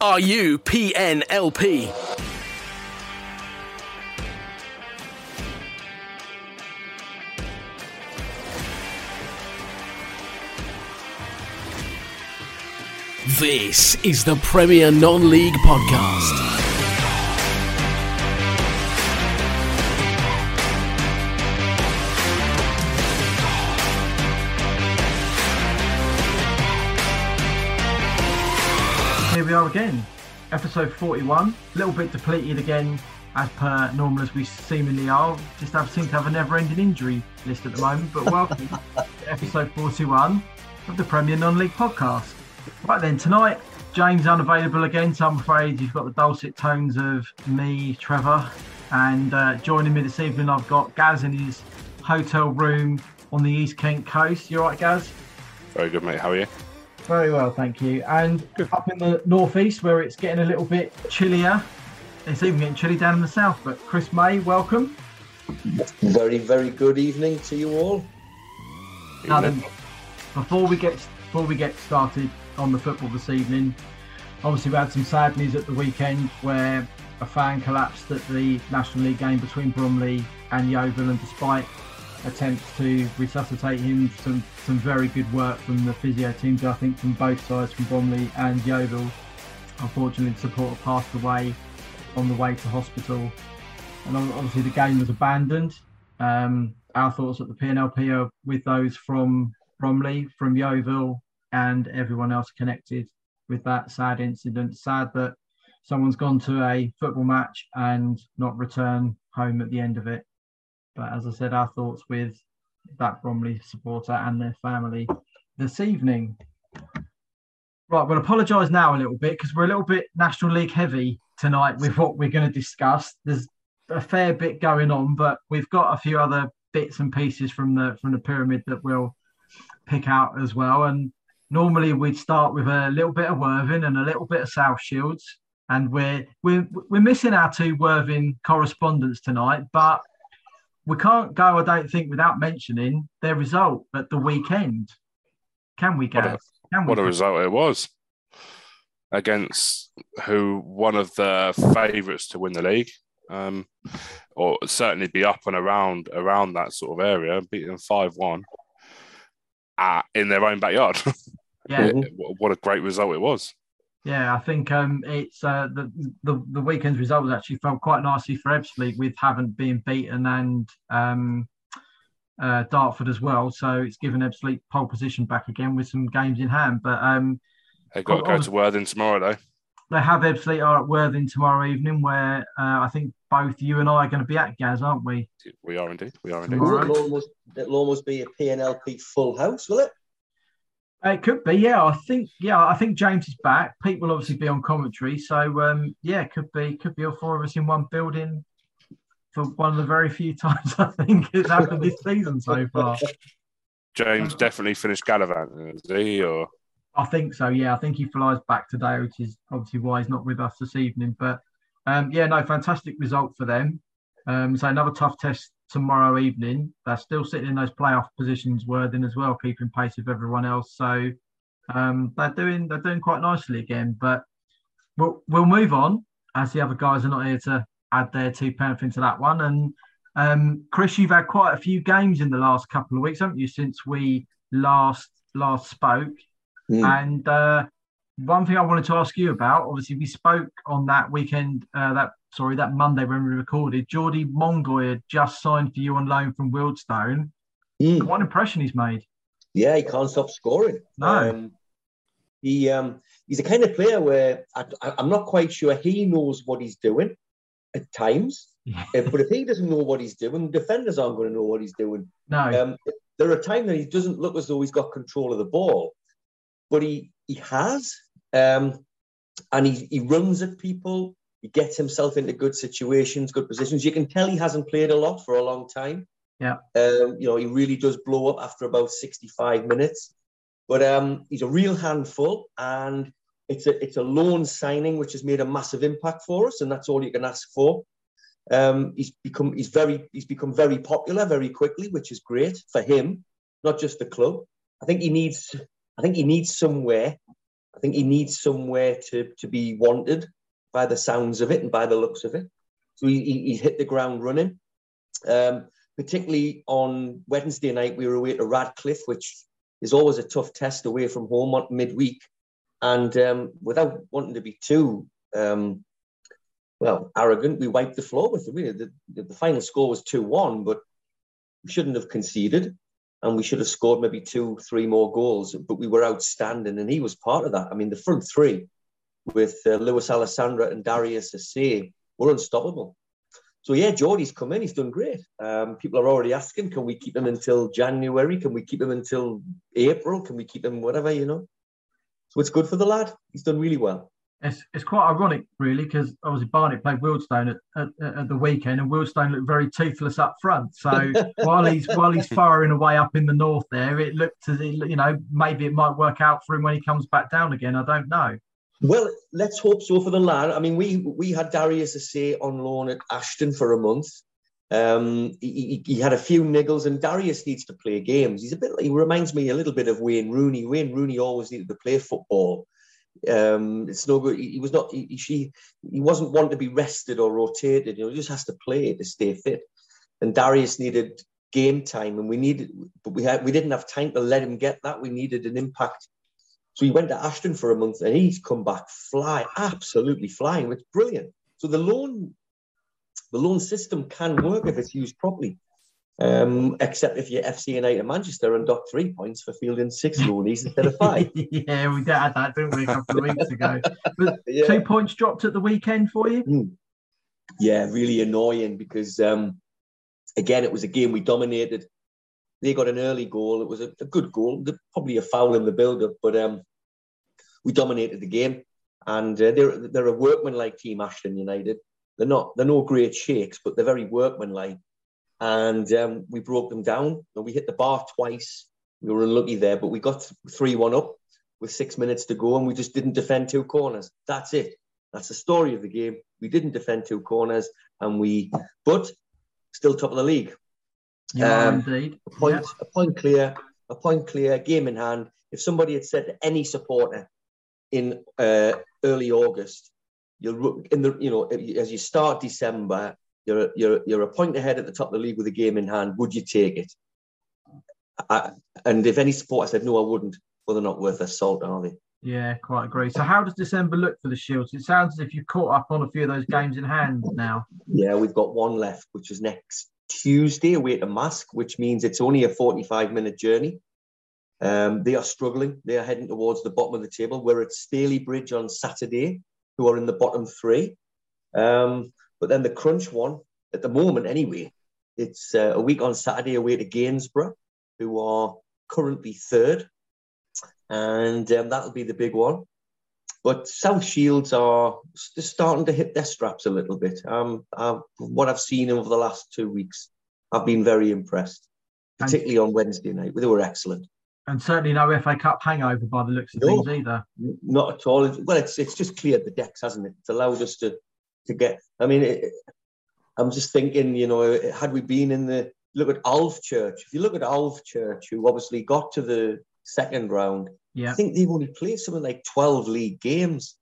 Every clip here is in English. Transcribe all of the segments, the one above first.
Are you PNLP? This is the Premier Non League Podcast. We are again, episode 41. A little bit depleted again, as per normal as we seemingly are. Just have seem to have a never-ending injury list at the moment. But welcome to episode 41 of the Premier Non-League Podcast. Right then, tonight James unavailable again, so I'm afraid you've got the dulcet tones of me, Trevor, and uh, joining me this evening I've got Gaz in his hotel room on the East Kent coast. You all right, Gaz? Very good, mate. How are you? Very well, thank you. And up in the northeast, where it's getting a little bit chillier, it's even getting chilly down in the south. But Chris May, welcome. Very, very good evening to you all. Now then, before we get before we get started on the football this evening, obviously we had some sad news at the weekend where a fan collapsed at the National League game between Bromley and Yeovil, and despite attempts to resuscitate him, some some very good work from the physio teams, I think from both sides, from Bromley and Yeovil. Unfortunately, the supporter passed away on the way to hospital, and obviously the game was abandoned. Um, our thoughts at the PNLP are with those from Bromley, from Yeovil, and everyone else connected with that sad incident. Sad that someone's gone to a football match and not return home at the end of it. But as I said, our thoughts with that Bromley supporter and their family this evening. Right, we'll apologise now a little bit because we're a little bit National League heavy tonight with what we're going to discuss. There's a fair bit going on, but we've got a few other bits and pieces from the from the pyramid that we'll pick out as well. And normally we'd start with a little bit of Worthing and a little bit of South Shields. And we're we're we're missing our two Worthing correspondents tonight, but we can't go, I don't think, without mentioning their result at the weekend. Can we, Gaz? Can we? What a result it was against who one of the favourites to win the league, um, or certainly be up and around around that sort of area, beating five one in their own backyard. Yeah, what a great result it was. Yeah. I think um, it's uh, the, the the weekend's results actually fell quite nicely for Ebbsfleet with Havant being beaten and um, uh, Dartford as well. So it's given Ebbsfleet pole position back again with some games in hand. But um, They've got to go to Worthing tomorrow though. they have Ebbsfleet are at Worthing tomorrow evening, where uh, I think both you and I are going to be at Gaz, aren't we? We are indeed. We are indeed. Tomorrow. It'll almost, it'll almost be a PNLP full house, will it? It could be, yeah. I think, yeah, I think James is back. Pete will obviously be on commentary, so um, yeah, could be, could be all four of us in one building for one of the very few times I think it's happened this season so far. James definitely finished Gallivant, is he? Or I think so, yeah. I think he flies back today, which is obviously why he's not with us this evening. But um, yeah, no, fantastic result for them. Um, so another tough test tomorrow evening. They're still sitting in those playoff positions, Worthing as well, keeping pace with everyone else. So um, they're doing they're doing quite nicely again. But we'll we'll move on as the other guys are not here to add their two pence into that one. And um, Chris, you've had quite a few games in the last couple of weeks, haven't you? Since we last last spoke. Hmm. And uh, one thing I wanted to ask you about, obviously, we spoke on that weekend, uh, that sorry, that Monday when we recorded. Jordy Mongoy had just signed for you on loan from Wealdstone. Hmm. What an impression he's made. Yeah, he can't stop scoring. No. Um, he um, he's the kind of player where I, I, I'm not quite sure he knows what he's doing at times. Yeah. Uh, but if he doesn't know what he's doing, defenders aren't going to know what he's doing. No, Um, there are times that he doesn't look as though he's got control of the ball, but he he has, um, and he he runs at people. He gets himself into good situations, good positions. You can tell he hasn't played a lot for a long time. Yeah. Um, you know, he really does blow up after about 65 minutes. But um, he's a real handful, and it's a it's a loan signing which has made a massive impact for us, and that's all you can ask for. Um, he's become he's very he's become very popular very quickly, which is great for him, not just the club. I think he needs I think he needs somewhere. I think he needs somewhere to to be wanted by the sounds of it and by the looks of it. So he, he, hit the ground running. Um, particularly on Wednesday night, we were away to Radcliffe, which is always a tough test away from home on midweek. And um, without wanting to be too um, well arrogant, we wiped the floor with them. The, the, the final score was two one, but we shouldn't have conceded, and we should have scored maybe two, three more goals. But we were outstanding, and he was part of that. I mean, the front three with uh, Lewis Alessandra and Darius Osei were unstoppable. So yeah, Jordy's come in. He's done great. Um, people are already asking, can we keep him until January? Can we keep him until April? Can we keep him whatever? You know. So it's good for the lad. He's done really well. It's, it's quite ironic, really, because obviously Barnet played Wealdstone at, at, at, the weekend, and Wealdstone looked very toothless up front. So while he's while he's firing away up in the north there, it looked as you know maybe it might work out for him when he comes back down again. I don't know. Well, let's hope so for the lad. I mean, we we had Darius Osei on loan at Ashton for a month. Um, he, he, had a few niggles, and Darius needs to play games. He's a bit. He reminds me a little bit of Wayne Rooney. Wayne Rooney always needed to play football. Um, it's no good. He, he was not. He, she. He wasn't one to be rested or rotated. You know, he just has to play to stay fit. And Darius needed game time, and we needed, but we had we didn't have time to let him get that. We needed an impact so he went to Ashton for a month and he's come back fly, absolutely flying. It's brilliant. So the loan, the loan system can work if it's used properly. Um, except if you're FC United Manchester and dock three points for fielding six loanies instead of five. yeah, we did had that, didn't we, a couple of weeks ago? Yeah. two points dropped at the weekend for you? Mm. Yeah, really annoying because um, again, it was a game we dominated. They got an early goal. It was a, a good goal, probably a foul in the build-up, but um, we dominated the game. And uh, they're they're a workmanlike team, Ashton United. They're not they're no great shakes, but they're very workmanlike. And um, we broke them down. And we hit the bar twice. We were unlucky there, but we got three one up with six minutes to go, and we just didn't defend two corners. That's it. That's the story of the game. We didn't defend two corners, and we but still top of the league. Yeah, um, indeed. A point, yeah. a point clear, a point clear, game in hand. If somebody had said to any supporter in uh, early August, you'll in the you know as you start December, you're you're you're a point ahead at the top of the league with a game in hand. Would you take it? I, and if any supporter said no, I wouldn't. Well, they're not worth a salt, are they? Yeah, quite agree. So, how does December look for the Shields? It sounds as if you've caught up on a few of those games in hand now. Yeah, we've got one left, which is next Tuesday away to Marske, which means it's only a 45 minute journey. Um, they are struggling. They are heading towards the bottom of the table. We're at Stalybridge on Saturday, who are in the bottom three. Um, but then the crunch one, at the moment anyway, it's uh, a week on Saturday away to Gainsborough, who are currently third. And um, that'll be the big one. But South Shields are just starting to hit their straps a little bit. Um, uh, what I've seen over the last two weeks, I've been very impressed, particularly on Wednesday night. They were excellent and certainly no FA Cup hangover by the looks of no, things either. Not at all. Well, it's it's just cleared the decks, hasn't it? It's allowed us to to get. I mean, it, I'm just thinking, you know, had we been in the look at Alvechurch, if you look at Alvechurch, who obviously got to the second round, yeah. I think they've only played something like 12 league games.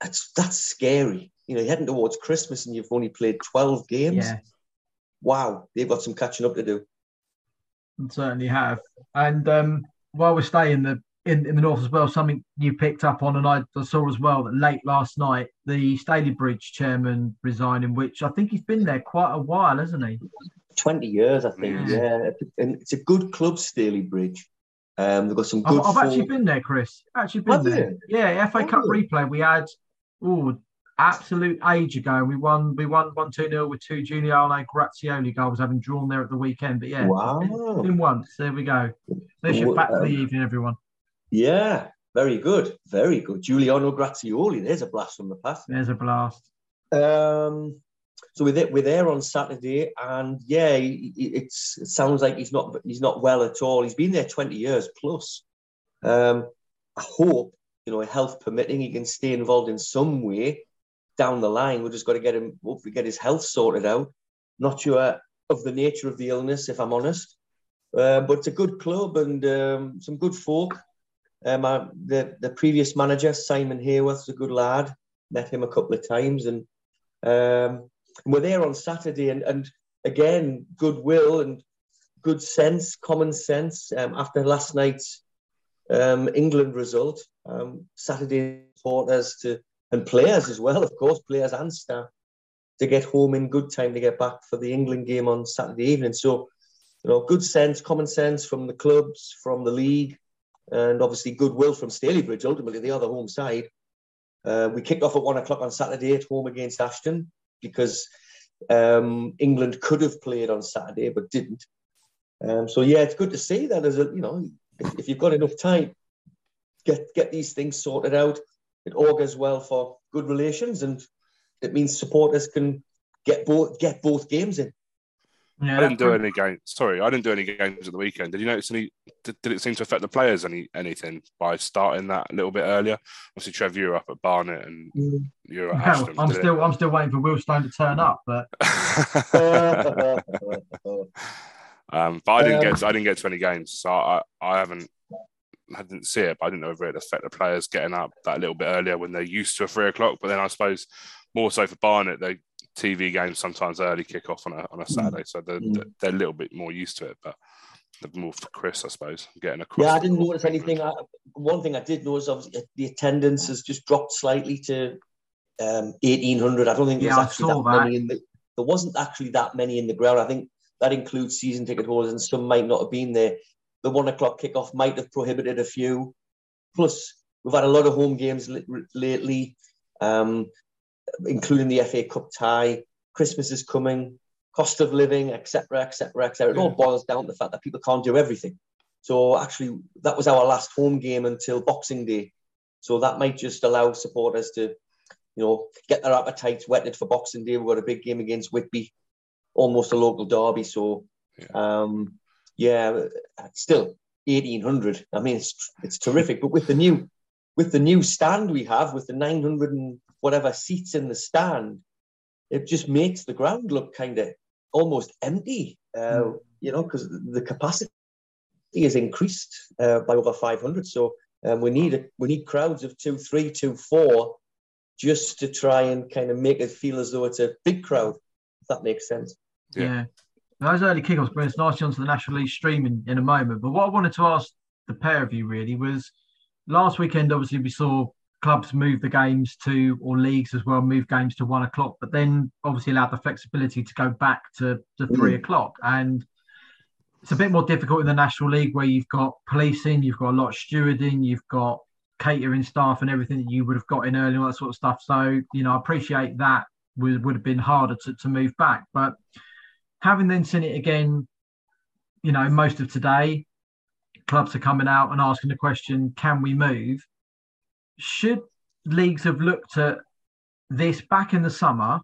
That's that's scary. You know, you're heading towards Christmas and you've only played 12 games. Yeah. Wow, they've got some catching up to do certainly have. And um, while we're staying the in, in the north as well, something you picked up on, and I, saw as well that late last night the Stalybridge chairman resigning, which I think he's been there quite a while, hasn't he? Twenty years, I think. Yeah, yeah. and it's a good club, Stalybridge. Um, they've got some good. I've, I've actually been there, Chris. Actually been have there. You? Yeah, FA Cup replay. We had oh absolute age ago. We won we won one two 0 with two Giuliano Grazioli goals, having drawn there at the weekend. But yeah, wow, in once. There we go. There's your fact for the evening, everyone. Yeah, Very good, very good. Giuliano Grazioli, there's a blast from the past. There's a blast. Um, so we're there, we're there on Saturday, and yeah, it's it sounds like he's not he's not well at all. He's been there twenty years plus. Um, I hope you know, health permitting, he can stay involved in some way down the line. We've just got to get him hopefully get his health sorted out. Not sure of the nature of the illness, if I'm honest, uh, but it's a good club and um, some good folk. Um, I, the the previous manager Simon Haworth's a good lad. Met him a couple of times, and um, we're there on Saturday. And, and again, goodwill and good sense, common sense. Um, after last night's um, England result, um, Saturday supporters to and players as well, of course, players and staff to get home in good time to get back for the England game on Saturday evening. So, you know, good sense, common sense from the clubs, from the league, and obviously goodwill from Stalybridge. Ultimately, the other home side. Uh, we kicked off at one o'clock on Saturday at home against Ashton because um, England could have played on Saturday but didn't. Um, so yeah, it's good to see that as a you know if, if you've got enough time, get get these things sorted out. It augurs well for good relations, and it means supporters can get both get both games in. Yeah, I didn't do any games. Sorry, I didn't do any games at the weekend. Did you notice any? Did, did, it seem to affect the players any anything by starting that a little bit earlier? Obviously, Trev, you're up at Barnet and mm. you're at Ashton. I'm still it? I'm still waiting for Wealdstone to turn up, but. um, but I didn't get to, I didn't get to any games, so I I haven't I didn't see it, but I didn't know if it would affect the players getting up that little bit earlier when they're used to a three o'clock. But then I suppose more so for Barnet, they TV games sometimes early kick off on a on a mm. Saturday, so they're, mm. they're a little bit more used to it. But the more for Chris, I suppose, getting across. Yeah, I didn't notice anything. I, one thing I did notice, obviously, the attendance has just dropped slightly to um, eighteen hundred. I don't think there's yeah, actually that, that, many in the. There wasn't actually that many in the ground. I think that includes season ticket holders, and some might not have been there the one o'clock kickoff might have prohibited a few. Plus, we've had a lot of home games lately, um, including the FA Cup tie. Christmas is coming, cost of living, etc., etc., etc. It all boils down to the fact that people can't do everything. So actually, that was our last home game until Boxing Day. So that might just allow supporters to, you know, get their appetites whetted for Boxing Day. We've got a big game against Whitby, almost a local derby. So yeah. um, yeah, still 1800. I mean, it's it's terrific. But with the new with the new stand we have, with the 900 and whatever seats in the stand, it just makes the ground look kind of almost empty. Uh, mm. You know, because the capacity is increased uh, by over 500. So um, we need a, we need crowds of two, three, two, four, just to try and kind of make it feel as though it's a big crowd. If that makes sense. Yeah. yeah. Those early kickoffs bring us nicely onto the National League stream in, in a moment. But what I wanted to ask the pair of you really was last weekend, obviously, we saw clubs move the games to, or leagues as well, move games to one o'clock, but then obviously allowed the flexibility to go back to, to three mm. o'clock. And it's a bit more difficult in the National League where you've got policing, you've got a lot of stewarding, you've got catering staff and everything that you would have got in early, all that sort of stuff. So, you know, I appreciate that would, would have been harder to, to move back. But having then seen it again, you know, most of today, clubs are coming out and asking the question, can we move? Should leagues have looked at this back in the summer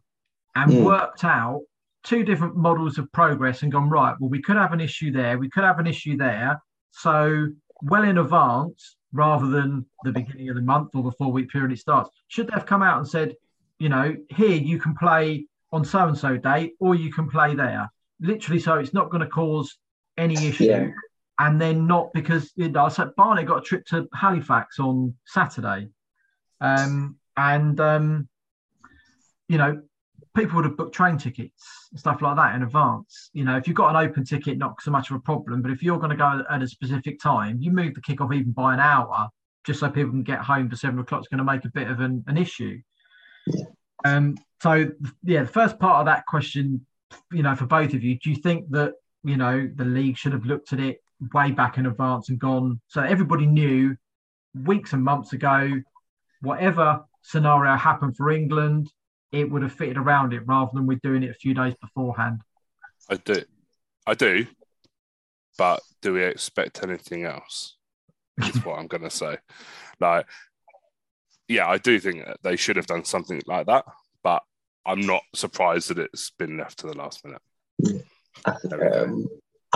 and mm. worked out two different models of progress and gone, right, well, we could have an issue there, we could have an issue there. So, well in advance, rather than the beginning of the month or the four week period it starts, should they have come out and said, you know, here you can play on so and so day, or you can play there. Literally, so it's not going to cause any issue. Yeah. And then not because you know, I said Barnet got a trip to Halifax on Saturday, um, and um, you know people would have booked train tickets and stuff like that in advance. You know, if you've got an open ticket, not so much of a problem. But if you're going to go at a specific time, you move the kickoff even by an hour just so people can get home for seven o'clock. is going to make a bit of an, an issue. Um, so yeah, the first part of that question, you know, for both of you, do you think that you know the league should have looked at it way back in advance and gone so everybody knew weeks and months ago, whatever scenario happened for England, it would have fitted around it rather than we're doing it a few days beforehand. I do, I do, but do we expect anything else? That's what I'm going to say. Like, yeah, I do think that they should have done something like that, but I'm not surprised that it's been left to the last minute. Um,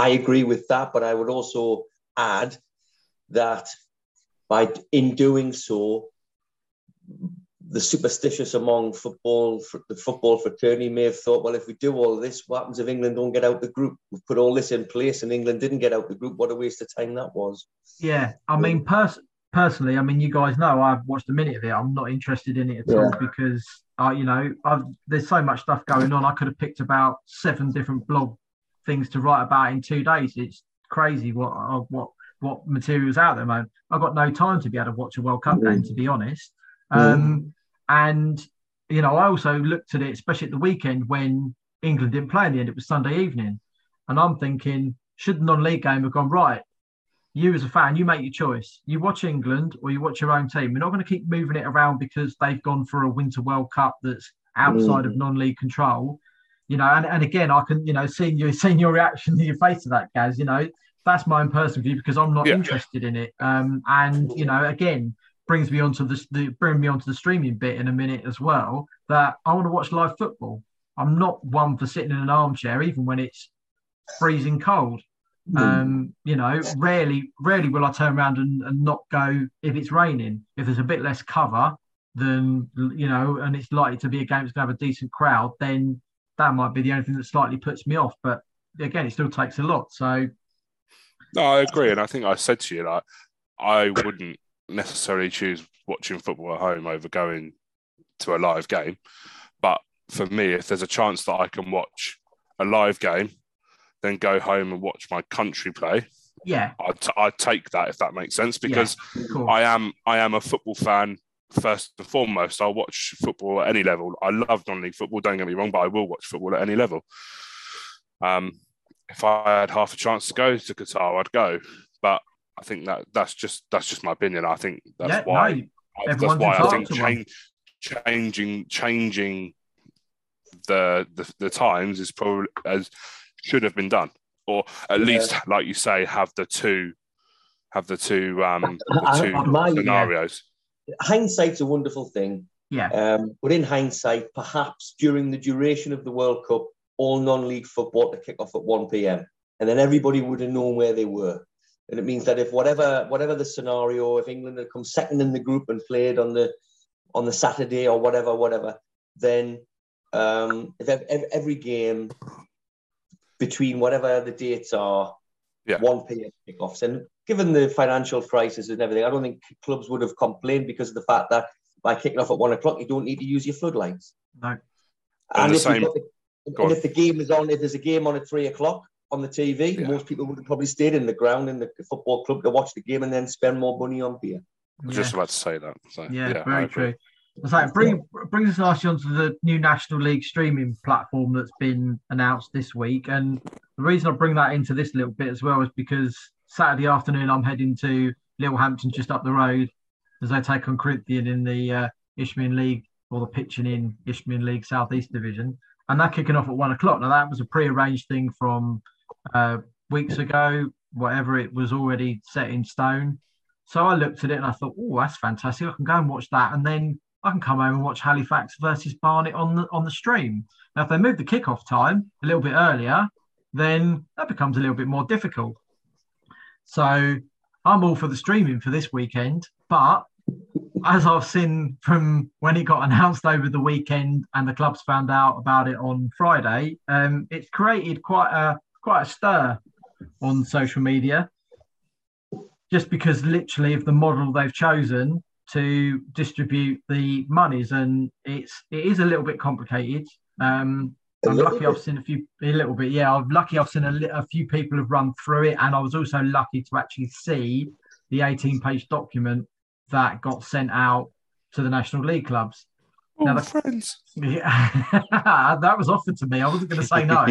I agree with that, but I would also add that by in doing so, the superstitious among football, the football fraternity may have thought, well, if we do all this, what happens if England don't get out the group? We've put all this in place and England didn't get out the group. What a waste of time that was. Yeah, I mean, pers- personally, I mean, you guys know I've watched a minute of it. I'm not interested in it at yeah. all because, uh, you know, I've, there's so much stuff going on. I could have picked about seven different blog things to write about in two days. It's crazy what uh, what what materials out there, man. I've got no time to be able to watch a World Cup game, to be honest. Um, and you know, I also looked at it, especially at the weekend when England didn't play in the end. It was Sunday evening, and I'm thinking, should the non-league game have gone right? You as a fan, you make your choice. You watch England or you watch your own team. We're not going to keep moving it around because they've gone for a Winter World Cup that's outside mm. of non-league control you know, and, and again, I can, you know, seeing you seeing your reaction to your face to that, Gaz, you know, that's my own personal view because I'm not yeah. interested in it. Um, and you know, again, brings me onto the, the bring me onto the streaming bit in a minute as well. That I want to watch live football. I'm not one for sitting in an armchair, even when it's freezing cold. Mm. Um, you know, rarely, rarely will I turn around and, and not go if it's raining. If there's a bit less cover, than you know, and it's likely to be a game that's going to have a decent crowd, then that might be the only thing that slightly puts me off. But again, it still takes a lot. So no, I agree, and I think I said to you that I wouldn't necessarily choose watching football at home over going to a live game. But for me, if there's a chance that I can watch a live game, then go home and watch my country play. Yeah, I'd, take that if that makes sense because yeah, I am I am a football fan first and foremost, I'll watch football at any level. I love non-league football. Don't get me wrong, but I will watch football at any level. Um, if I had half a chance to go to Qatar, I'd go. But I think that that's just that's just my opinion. I think that's yeah, why no, that's why I think change, changing changing the, the the times is probably as should have been done, or at yeah. least like you say, have the two have the two um the two I, my, scenarios hindsight's a wonderful thing. Yeah. Um, but in hindsight, perhaps during the duration of the World Cup, all non-league football to kick off at 1 p.m. And then everybody would have known where they were. And it means that if whatever whatever the scenario, if England had come second in the group and played on the on the Saturday or whatever, whatever, then um, if every, every game between whatever the dates are, yeah. 1 p.m. kickoffs, and given the financial crisis and everything, I don't think clubs would have complained because of the fact that by kicking off at one o'clock, you don't need to use your floodlights. No. And, if, same... the, and if the game is on, if there's a game on at three o'clock on the TV, yeah. most people would have probably stayed in the ground in the football club to watch the game and then spend more money on beer. I was yeah. just about to say that. So, yeah, yeah, very true. It's like bring brings us nicely onto the new National League streaming platform that's been announced this week. And the reason I bring that into this little bit as well is because Saturday afternoon, I'm heading to Littlehampton, just up the road, as they take on Corinthian in the uh, Isthmian League or the pitching in Isthmian League Southeast Division, and that kicking off at one o'clock. Now that was a pre-arranged thing from uh, weeks ago, whatever it was already set in stone. So I looked at it and I thought, oh, that's fantastic. I can go and watch that, and then I can come home and watch Halifax versus Barnet on the on the stream. Now, if they move the kickoff time a little bit earlier, then that becomes a little bit more difficult. So I'm all for the streaming for this weekend. But as I've seen from when it got announced over the weekend and the clubs found out about it on Friday, um, it's created quite a quite a stir on social media. Just because literally of the model they've chosen to distribute the monies, and it's it is a little bit complicated. Um, I'm lucky bit. I've seen a few, a little bit. Yeah, I'm lucky I've seen a, a few people have run through it, and I was also lucky to actually see the 18 page document that got sent out to the National League clubs. Oh, now, the, friends. Yeah, that was offered to me. I wasn't going to say no.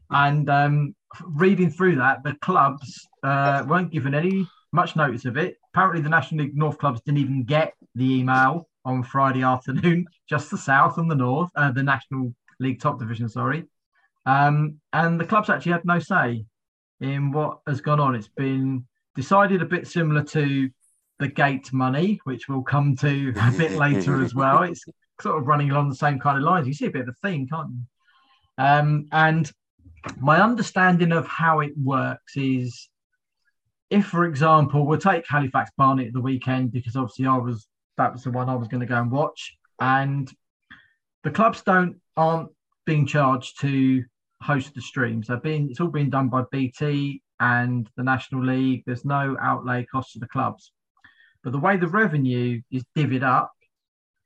and um, reading through that, the clubs uh, weren't given any much notice of it. Apparently, the National League North clubs didn't even get the email on Friday afternoon, just the South and the North, uh, the National League Top Division, sorry. Um, and the clubs actually had no say in what has gone on. It's been decided a bit similar to the gate money, which we'll come to a bit later as well. It's sort of running along the same kind of lines. You see a bit of a theme, can't you? Um, and my understanding of how it works is if, for example, we'll take Halifax Barnet at the weekend because obviously I was that was the one I was going to go and watch, and the clubs don't aren't being charged to host the streams. They're being it's all being done by BT and the National League. There's no outlay cost to the clubs, but the way the revenue is divvied up,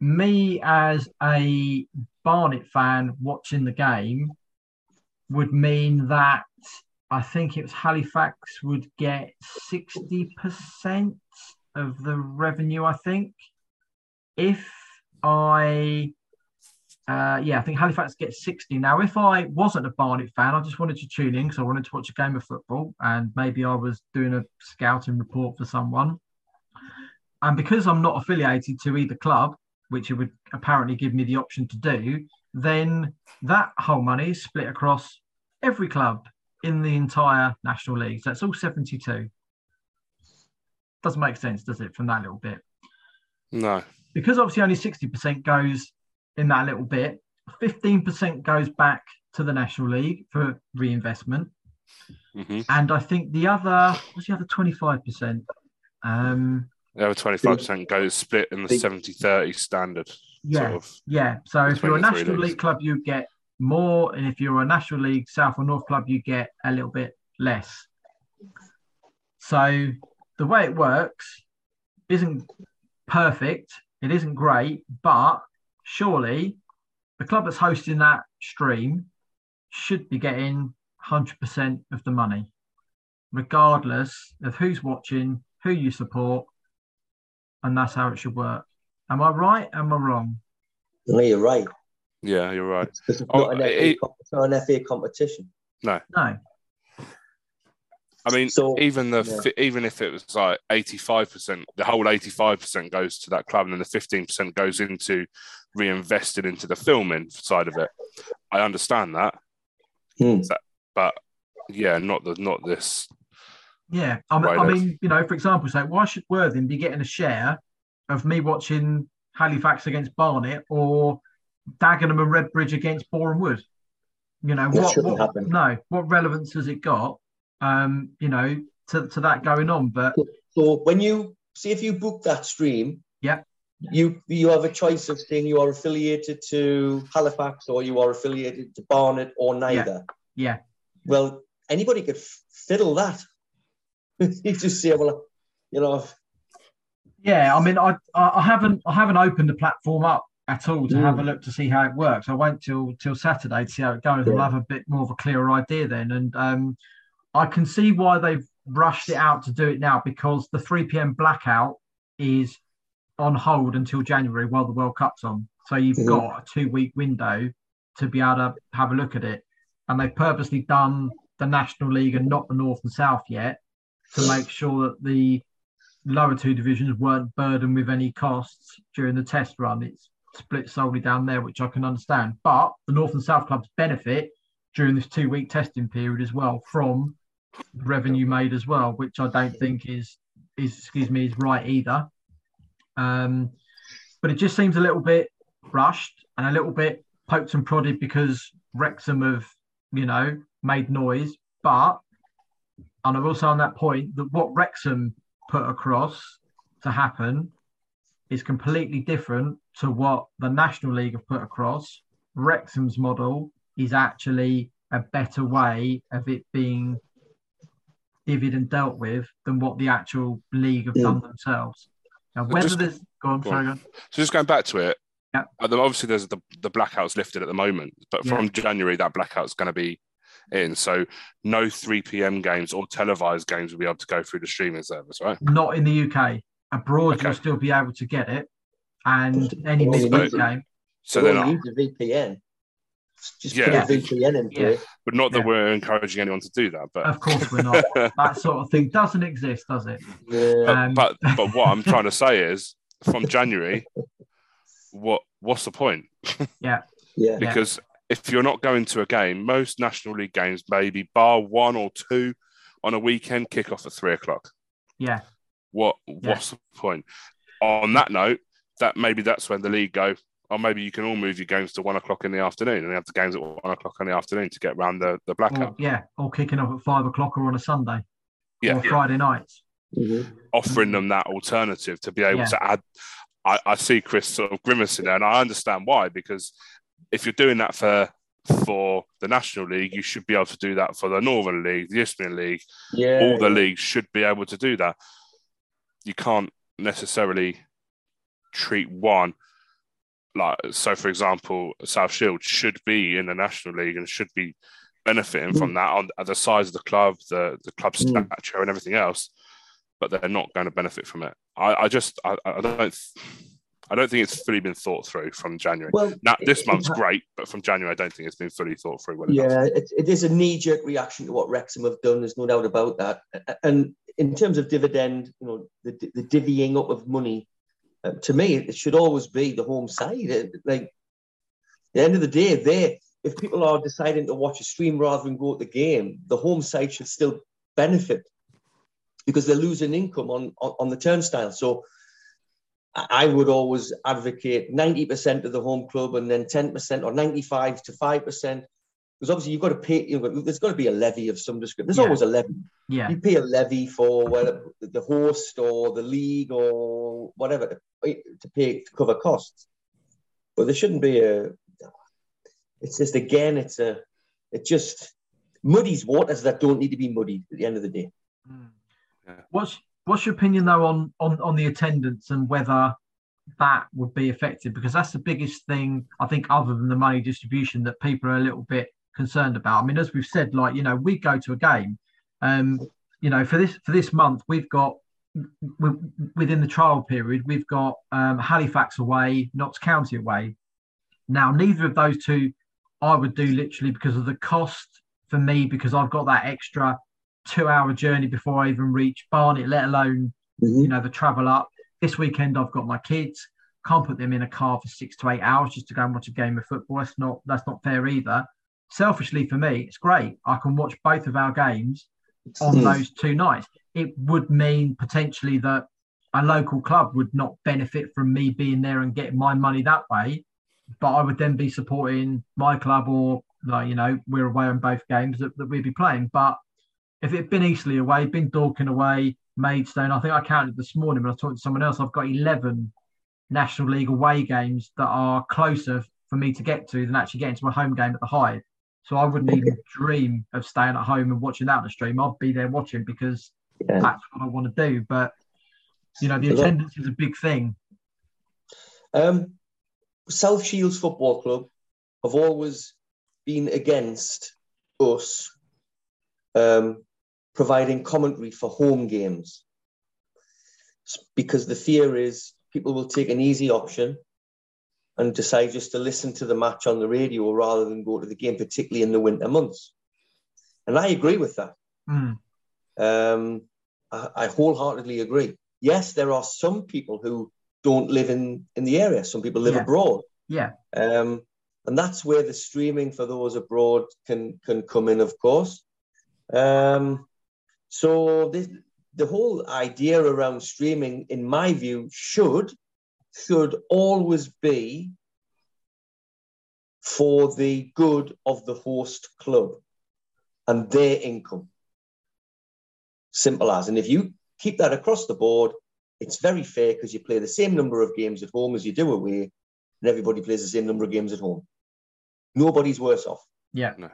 me as a Barnet fan watching the game would mean that I think it was Halifax would get 60% of the revenue, I think. If I, uh, yeah, I think Halifax gets 60. Now, if I wasn't a Barnet fan, I just wanted to tune in because I wanted to watch a game of football and maybe I was doing a scouting report for someone. And because I'm not affiliated to either club, which it would apparently give me the option to do, then that whole money is split across every club in the entire National League. So it's all 72. Doesn't make sense, does it, from that little bit? No. Because obviously only 60% goes in that little bit, 15% goes back to the National League for reinvestment. Mm-hmm. And I think the other, what's the other 25%? Um, the other 25% goes split in the 70 30 standard. Yeah. Sort of. Yeah. So if you're a National leagues. League club, you get more. And if you're a National League South or North club, you get a little bit less. So the way it works isn't perfect. It isn't great, but surely the club that's hosting that stream should be getting 100% of the money, regardless of who's watching, who you support, and that's how it should work. Am I right? Am I wrong? No, you're right. Yeah, you're right. Because it's, Oh, not an FA it- com- it's not an FA competition. No. No. I mean, So- even the yeah. even if it was like eighty five percent, the whole eighty five percent goes to that club, and then the fifteen percent goes into reinvested into the filming side of it. I understand that, Hmm. but yeah, not the not this. Yeah, I mean, I mean, you know, for example, say, why should Worthing be getting a share of me watching Halifax against Barnet or Dagenham and Redbridge against Boreham Wood? You know, That what, what no, what relevance has it got? Um, you know, to, to that going on. But So when you see if you book that stream, Yeah. you you have a choice of saying you are affiliated to Halifax or you are affiliated to Barnet or neither. yeah, Well, anybody could fiddle that. you just say, well, you know, yeah. I mean, I I haven't I haven't opened the platform up at all to Mm. have a look to see how it works. I wait till till Saturday to see how it goes. I'll have a bit more of a clearer idea then. And um, I can see why they've rushed it out to do it now because the 3 p.m. blackout is on hold until January while the World Cup's on. So you've Mhm. got a two week window to be able to have a look at it. And they've purposely done the National League and not the North and South yet to make sure that the lower two divisions weren't burdened with any costs during the test run. It's split solely down there, which I can understand. But the North and South clubs benefit during this two week testing period as well from revenue made as well, which I don't think is is excuse me is right either. Um, but it just seems a little bit rushed and a little bit poked and prodded because Wrexham have, you know, made noise. But and I will say on that point that what Wrexham put across to happen is completely different to what the National League have put across. Wrexham's model is actually a better way of it being divvied and dealt with than what the actual league have done themselves. Now, whether just- there's go on, go sorry, on. go on. So just going back to it, Yeah. uh, obviously there's the the blackouts lifted at the moment, but Yeah. from January that blackout's going to be in. So no three p.m. games or televised games will be able to go through the streaming service, right? not in the UK. Abroad, Okay. you'll still be able to get it, and any midweek game. So you then, only need a VPN. Just Yeah. put a VPN in Yeah. place. but not that Yeah. we're encouraging anyone to do that, but Of course, we're not. that sort of thing doesn't exist, does it? Yeah. but, Um, but but what I'm trying to say is, from January, what what's the point? yeah. Because if you're not going to a game, most National League games, maybe bar one or two on a weekend, kick off at three o'clock. Yeah. What what's the point? On that note, that maybe that's when the league go, or maybe you can all move your games to one o'clock in the afternoon and have the games at one o'clock in the afternoon to get around the, the blackout. Or, yeah, or kicking off at five o'clock or on a Sunday. Yeah. Or Friday nights. Mm-hmm. offering them that alternative to be able Yeah. to add. I, I see Chris sort of grimacing there, and I understand why. Because if you're doing that for for the National League, you should be able to do that for the Northern League, the Isthmian League. Yeah. All the leagues should be able to do that. You can't necessarily treat one like so. For example, South Shield should be in the National League and should be benefiting from that on the size of the club, the the club Mm. stature, and everything else. But they're not going to benefit from it. I, I just I, I don't I don't think it's fully been thought through from January. Well, Now this it month's ha- great, but from January I don't think it's been fully thought through. Well. Yeah, it, it is a knee jerk reaction to what Wrexham have done. There's no doubt about that. And in terms of dividend, you know, the, the divvying up of money, to me, it should always be the home side. Like, the end of the day, they if people are deciding to watch a stream rather than go to the game, the home side should still benefit because they're losing income on, on, on the turnstile. So I would always advocate 90% of the home club and then 10% or 95 to 5%. Because obviously you've got to pay, you've got, there's got to be a levy of some description. There's Yeah. always a levy. Yeah. You pay a levy for whether the host or the league or whatever to, pay- to pay to cover costs. But there shouldn't be a. It's just again, it's a, it just muddies waters that don't need to be muddied at the end of the day. Hmm. What's what's your opinion though on on on the attendance and whether that would be effective? Because that's the biggest thing I think, other than the money distribution, that people are a little bit concerned about. I mean, as we've said, like you know, we go to a game, um, you know, for this for this month, we've got within the trial period, we've got um, Halifax away, Notts County away. Now, neither of those two I would do literally because of the cost for me, because I've got that extra two hour journey before I even reach Barnet, let alone, you know, the travel up. This weekend I've got my kids. Can't put them in a car for six to eight hours just to go and watch a game of football. That's not that's not fair either. Selfishly for me, it's great. I can watch both of our games on Mm. those two nights. It would mean potentially that a local club would not benefit from me being there and getting my money that way, but I would then be supporting my club or like you know we're away on both games that, that we'd be playing. But if it had been Eastleigh away, been Dorking away, Maidstone, I think I counted this morning when I was talking to someone else. I've got eleven National League away games that are closer for me to get to than actually getting to my home game at the Hive. So I wouldn't even dream of staying at home and watching that on the stream. I'd be there watching because Yeah. that's what I want to do. But you know, the attendance is a big thing. Um, South Shields Football Club have always been against us um, providing commentary for home games because the fear is people will take an easy option and decide just to listen to the match on the radio rather than go to the game, particularly in the winter months. And I agree with that. Mm. Um, I, I wholeheartedly agree. Yes, there are some people who don't live in, in the area. Some people live Yeah. abroad. Yeah, Um, and that's where the streaming for those abroad can can come in, of course. Um, so this, the whole idea around streaming, in my view, should should always be for the good of the host club and their income. Simple as. And if you keep that across the board, it's very fair because you play the same number of games at home as you do away, and everybody plays the same number of games at home. Nobody's worse off. yeah.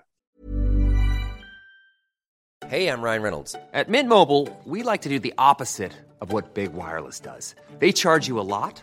Hey, I'm Ryan Reynolds. At Mint Mobile, we like to do the opposite of what Big Wireless does. They charge you a lot,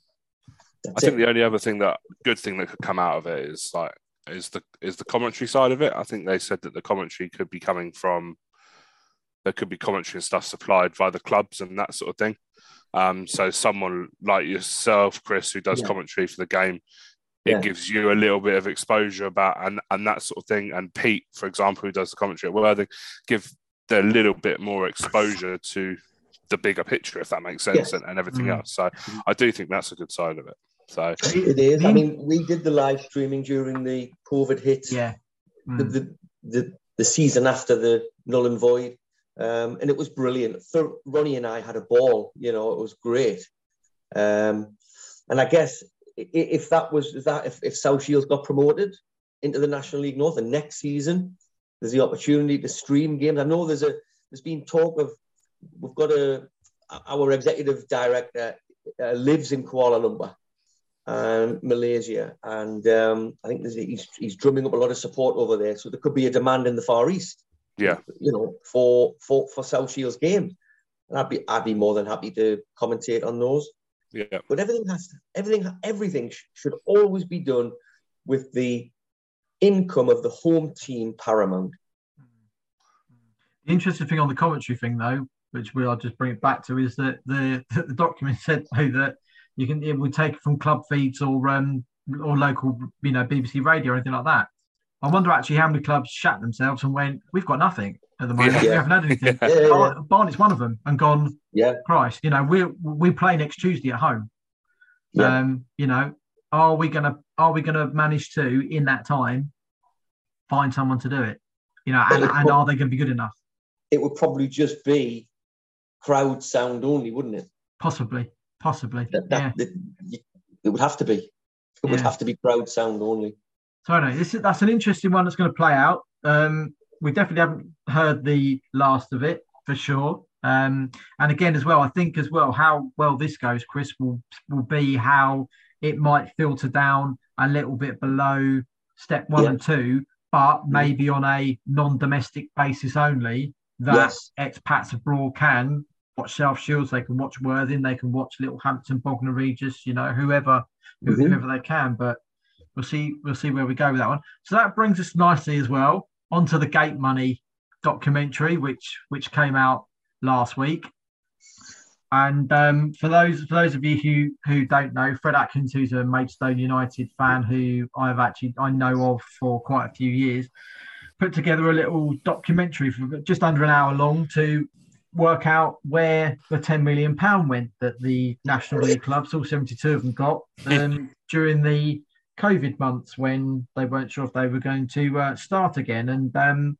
I That's think it. the only other thing that good thing that could come out of it is like is the is the commentary side of it. I think they said that the commentary could be coming from there could be commentary and stuff supplied by the clubs and that sort of thing. Um, so someone like yourself, Chris, who does Yeah. commentary for the game, it Yeah. gives you a little bit of exposure about and and that sort of thing. And Pete, for example, who does the commentary at Worthing, give a little bit more exposure to the bigger picture, if that makes sense, Yes. and, and everything Mm. else. So I do think that's a good side of it. So It is. I mean, we did the live streaming during the COVID hit, Yeah. the, Mm. the, the, the season after the null and void. Um, and it was brilliant. Thur- Ronnie and I had a ball, you know, it was great. Um, and I guess i- i- if that was if that, if, if South Shields got promoted into the National League North, the next season, there's the opportunity to stream games. I know there's a there's been talk of we've got a our executive director uh, lives in Kuala Lumpur, um, Malaysia, and um, I think there's, he's he's drumming up a lot of support over there. So there could be a demand in the Far East, yeah, you know, for for for South Shields games, and I'd be I'd be more than happy to commentate on those. yeah. But everything has to, everything everything sh- should always be done with the income of the home team paramount. The interesting thing on the commentary thing, though, which we'll just bring it back to, is that the the document said though that you can it would take it from club feeds or um or local, you know, BBC radio or anything like that. I wonder actually how many clubs shat themselves and went, "We've got nothing at the moment. We haven't had anything." Yeah. Yeah, yeah, yeah. Barnet's one of them, and gone. Yeah. Christ, you know, we we play next Tuesday at home. Yeah. Um, you know, are we gonna are we gonna manage to in that time find someone to do it? You know, and, and are they going to be good enough? It would probably just be crowd sound only, wouldn't it? Possibly, possibly. That, yeah. that, that- you- it would have to be. It would Yeah. have to be crowd sound only. So no, this is, that's an interesting one that's going to play out. Um, we definitely haven't heard the last of it for sure. Um, and again, as well, I think as well how well this goes, Chris, will will be how it might filter down a little bit below step one Yeah. and two, but maybe on a non-domestic basis only. That Yes. expats abroad can watch South Shields, they can watch Worthing, they can watch Littlehampton, Bognor Regis, you know, whoever who- Mhm. whoever they can. But we'll see we'll see where we go with that one. So that brings us nicely as well onto the Gate Money documentary, which which came out last week. And um, for those for those of you who who don't know, Fred Atkins, who's a Maidstone United fan, who I've actually I know of for quite a few years, put together a little documentary for just under an hour long to work out where the 10 million pound went that the National League clubs, all 72 of them, got um, during the COVID months when they weren't sure if they were going to uh, start again. And um,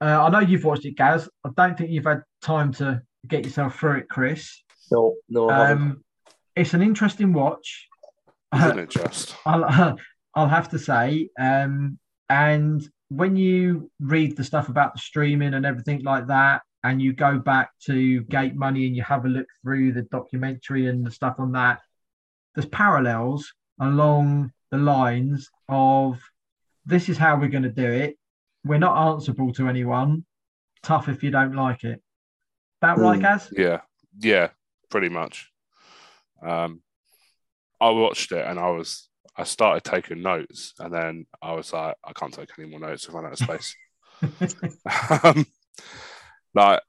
uh, I know you've watched it, Gaz. I don't think you've had time to get yourself through it, Chris. No, no, Um, it's an interesting watch. Isn't it just? I'll, I'll have to say. Um, and when you read the stuff about the streaming and everything like that, and you go back to Gate Money and you have a look through the documentary and the stuff on that, there's parallels along the lines of this is how we're going to do it. We're not answerable to anyone. Tough if you don't like it. That right, Mm. Gaz? Yeah, yeah, pretty much. Um, I watched it and I was, I started taking notes, and then I was like, I can't take any more notes. I run out of space. um, like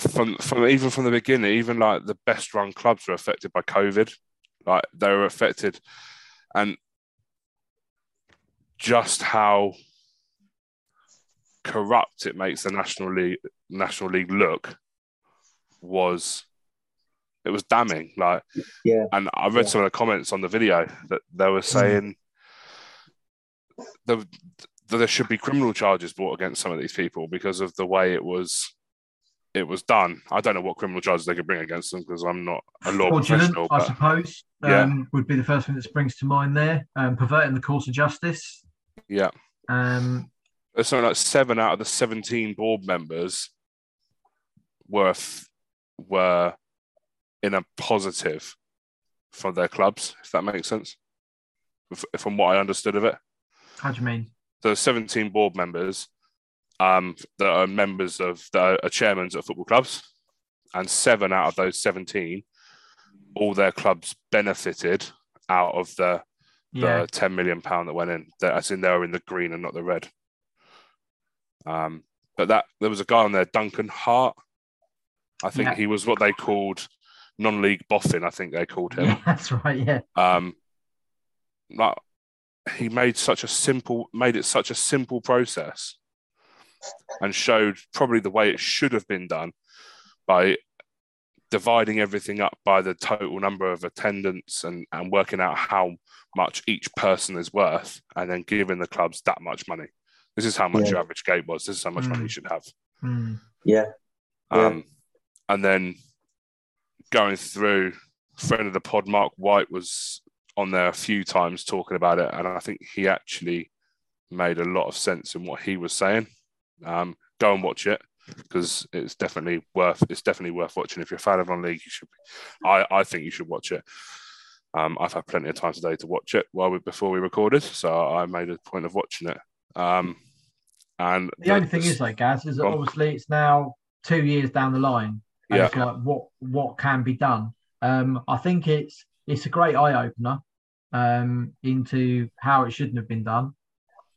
from from even from the beginning, even like the best run clubs were affected by COVID. Like they were affected, and just how corrupt it makes the national league national league look was it was damning like Yeah. and i read Yeah. some of the comments on the video that they were saying there, that there should be criminal charges brought against some of these people because of the way it was it was done i don't know what criminal charges they could bring against them because i'm not a law Fraudulent, professional I suppose, Yeah. um, would be the first thing that springs to mind there. Um, perverting the course of justice. yeah Um, there's something like seven out of the 17 board members were f- were in a positive for their clubs, if that makes sense. From what I understood of it. How do you mean? So 17 board members um, that are members of the are chairmen of football clubs, and seven out of those 17, all their clubs benefited out of the yeah. the 10 million pound that went in. As in, they were in the green and not the red. Um, but that there was a guy on there, Duncan Hart. I think yeah. he was what they called non-league boffin. I think they called him. Yeah, that's right. Yeah. Um, like he made such a simple, made it such a simple process, and showed probably the way it should have been done by dividing everything up by the total number of attendance and, and working out how much each person is worth and then giving the clubs that much money. This is how much yeah. your average gate was. This is how much mm. money you should have. Mm. Yeah. Um, and then going through, friend of the pod, Mark White, was on there a few times talking about it, and I think he actually made a lot of sense in what he was saying. Um, go and watch it because it's definitely worth it's definitely worth watching. If you're a fan of non-league, you should. Be, I I think you should watch it. Um, I've had plenty of time today to watch it while we before we recorded, so I made a point of watching it. Um, and the, the only thing is, like Gaz, is that obviously it's now two years down the line. And yeah. it's like what what can be done. Um, I think it's it's a great eye opener um, into how it shouldn't have been done.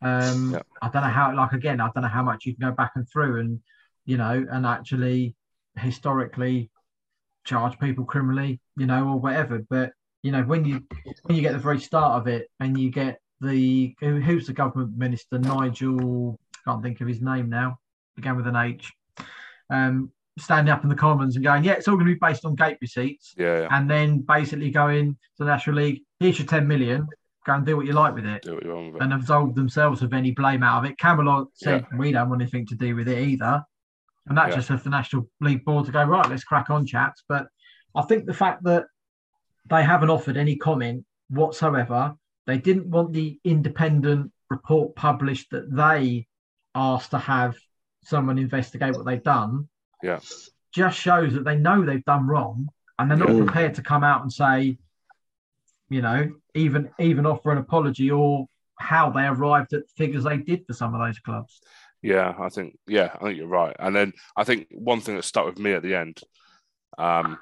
Um, yeah. I don't know how, like again, I don't know how much you can go back and through and you know, and actually historically charge people criminally, you know, or whatever. But you know, when you when you get the very start of it and you get the who's the government minister, Nigel, can't think of his name now, began with an H. Um, standing up in the Commons and going, yeah, it's all going to be based on gate receipts. Yeah, yeah. And then basically going to the National League, here's your 10 million, go and do what you like with it. Do what you want with it. And absolve themselves of any blame out of it. Camelot said, yeah. we don't want anything to do with it either. And that yeah. just left the National League board to go, right, let's crack on, chaps. But I think the fact that they haven't offered any comment whatsoever, they didn't want the independent report published that they asked to have someone investigate what they've done yeah. Just shows that they know they've done wrong and they're not yeah. prepared to come out and say you know even even offer an apology or how they arrived at the figures they did for some of those clubs. Yeah i think yeah i think you're right. And then i think one thing that stuck with me at the end um,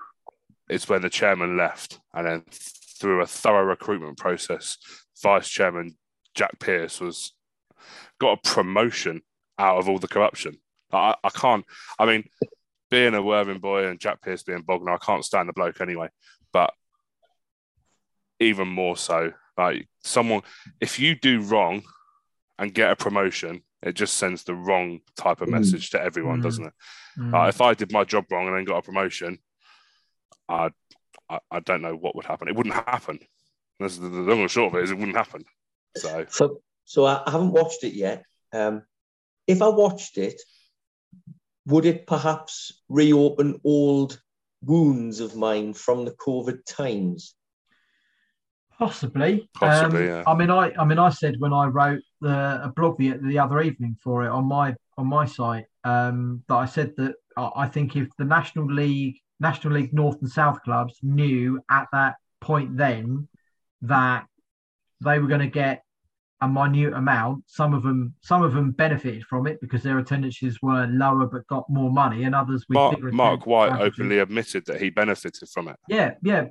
is when the chairman left and then through a thorough recruitment process vice chairman Jack Pearce was got a promotion out of all the corruption I, I can't. I mean, being a Worthing boy and Jack Pearce being Bognor, I can't stand the bloke anyway. But even more so, like someone, if you do wrong and get a promotion, it just sends the wrong type of mm. message to everyone, mm. doesn't it? Mm. Like, if I did my job wrong and then got a promotion, I, I, I don't know what would happen. It wouldn't happen. That's the, the long and short of it is it wouldn't happen. So, so, so I haven't watched it yet. Um, if I watched it, would it perhaps reopen old wounds of mine from the COVID times? Possibly. Possibly. Um, yeah. I mean, I, I mean, I said when I wrote the a blog the, the other evening for it on my on my site um, that I said that I think if the National League, National League North and South clubs knew at that point then that they were going to get a minute amount. Some of them, some of them benefited from it because their attendances were lower but got more money, and others with Mark, Mark White openly admitted that he benefited from it. Yeah, yeah.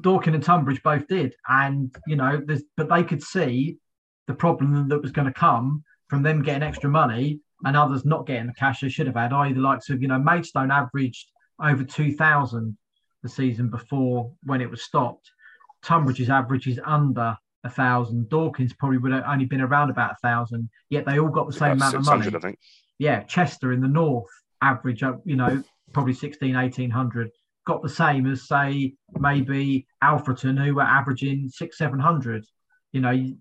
Dorking and Tonbridge both did, and you know, there's but they could see the problem that was going to come from them getting extra money and others not getting the cash they should have had. I either likes of you know, Maidstone averaged over two thousand the season before when it was stopped. Tonbridge's average is under a thousand. Dorking's probably would have only been around about a thousand. Yet they all got the same amount of money. I think. Yeah, Chester in the north average, you know, probably 16, 1800. Got the same as say maybe Alfreton, who were averaging six, seven hundred. You know,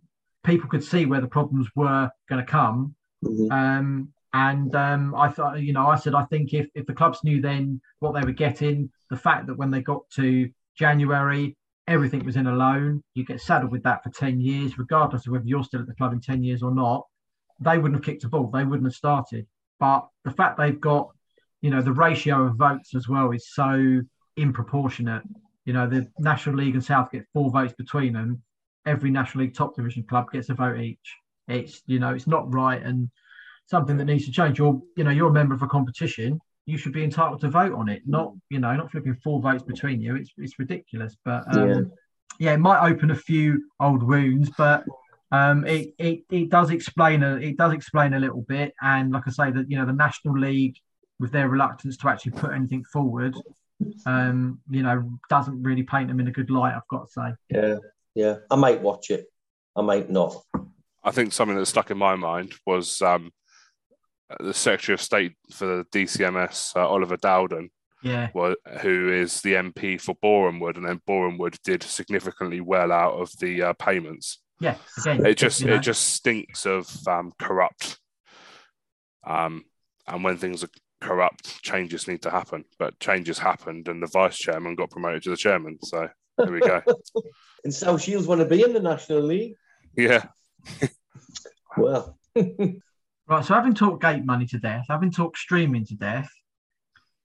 people could see where the problems were going to come. Mm-hmm. Um, and um, I thought, you know, I said, I think if, if the clubs knew then what they were getting, the fact that when they got to January, everything was in a loan. You get saddled with that for 10 years, regardless of whether you're still at the club in 10 years or not. They wouldn't have kicked a ball. They wouldn't have started. But the fact they've got you know, the ratio of votes as well is so improportionate. You know, the National League and South get four votes between them. Every National League top division club gets a vote each. It's you know, it's not right and something that needs to change. You're you know, you're a member of a competition. You should be entitled to vote on it, not you know, not flipping four votes between you. It's it's ridiculous. But um, yeah. yeah, it might open a few old wounds, but um, it, it it does explain a it does explain a little bit. And like I say, that you know, the National League with their reluctance to actually put anything forward, um, you know, doesn't really paint them in a good light. I've got to say. Yeah, yeah. I might watch it. I might not. I think something that stuck in my mind was um, the Secretary of State for the DCMS, uh, Oliver Dowden. Yeah. who is the MP for Borehamwood, and then Borehamwood did significantly well out of the uh, payments. Yeah, again, it just it just stinks of um, corrupt. Um, and when things are corrupt, changes need to happen. But changes happened, and the vice chairman got promoted to the chairman. So there we go. and South Shields want to be in the National League. Yeah. well. right. So having talked gate money to death, having talked streaming to death,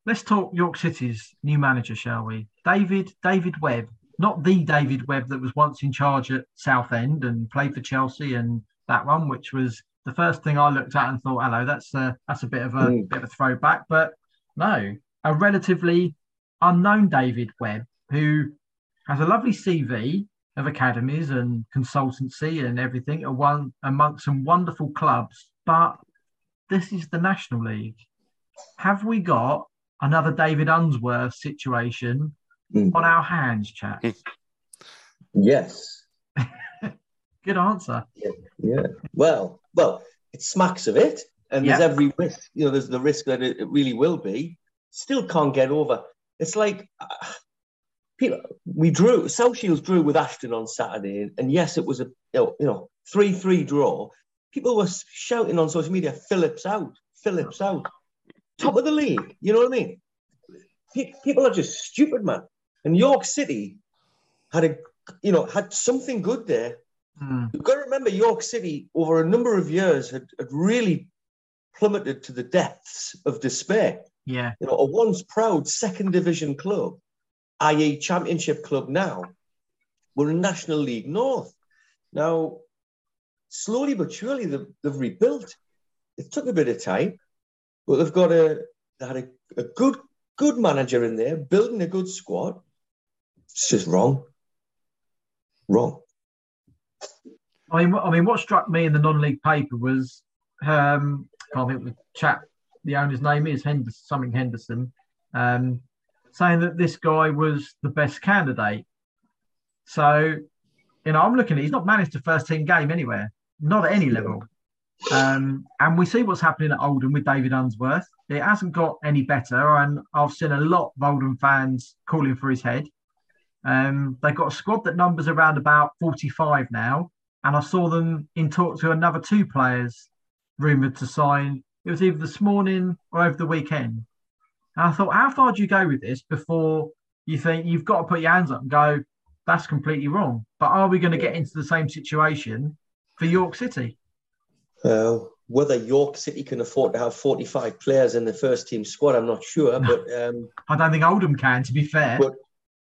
let's talk York City's new manager, shall we? David David Webb, not the David Webb that was once in charge at Southend and played for Chelsea and that one, which was the first thing I looked at and thought, hello, that's a, that's a bit of a mm. bit of a throwback. But no, a relatively unknown David Webb who has a lovely CV of academies and consultancy and everything, a one amongst some wonderful clubs. But this is the National League. Have we got another David Unsworth situation mm. on our hands, chat? Yes. Good answer. Yeah. yeah. Well, well, it smacks of it, and there's every risk. You know, there's the risk that it, it, really will be. Still can't get over. It's like uh, people. We drew. South Shields drew with Ashton on Saturday, and yes, it was a you know three three draw. People were shouting on social media, "Phillips out, Phillips out." Top of the league. You know what I mean? People are just stupid, man. And York City had a, you know, had something good there Mm. You've got to remember York City over a number of years had, had really plummeted to the depths of despair. Yeah. You know, a once proud second division club, i.e. championship club now, were in National League North. Now, slowly but surely they've, they've rebuilt. It took a bit of time, but they've got a they had a, a good good manager in there, building a good squad. It's just wrong. Wrong. I mean, I mean, what struck me in the non-league paper was, um, I can't think the chap, the owner's name is Henderson, something Henderson, um, saying that this guy was the best candidate. So, you know, I'm looking at he's not managed a first team game anywhere, not at any level. Um, and we see what's happening at Oldham with David Unsworth. It hasn't got any better, and I've seen a lot of Oldham fans calling for his head. Um, they've got a squad that numbers around about 45 now and I saw them in talk to another two players rumoured to sign. It was either this morning or over the weekend. And I thought, how far do you go with this before you think you've got to put your hands up and go, that's completely wrong? But are we going to get into the same situation for York City? Well, whether York City can afford to have 45 players in the first team squad, I'm not sure. But um, I don't think Oldham can, to be fair. But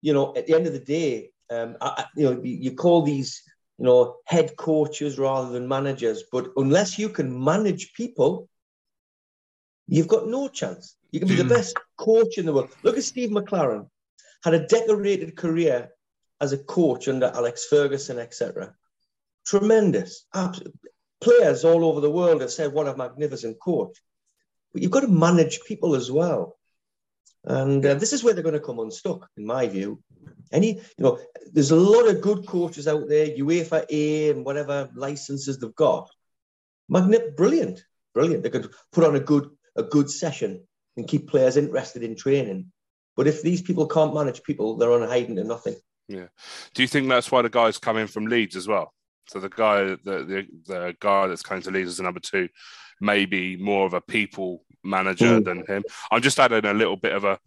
you know, at the end of the day, um, I, you know, you call these you know, head coaches rather than managers. But unless you can manage people, you've got no chance. You can be the hmm. best coach in the world. Look at Steve McClaren, had a decorated career as a coach under Alex Ferguson, etc. Tremendous. Players all over the world have said, what a magnificent coach. But you've got to manage people as well. And uh, this is where they're going to come unstuck, in my view. Any, you know, there's a lot of good coaches out there, UEFA A and whatever licenses they've got. Magnet, brilliant, brilliant. They could put on a good a good session and keep players interested in training. But if these people can't manage people, they're on a hiding to nothing. Yeah. Do you think that's why the guy's come in from Leeds as well? So the guy, the the, the guy that's coming to lead as a number two, may be more of a people manager mm. than him. I'm just adding a little bit of a.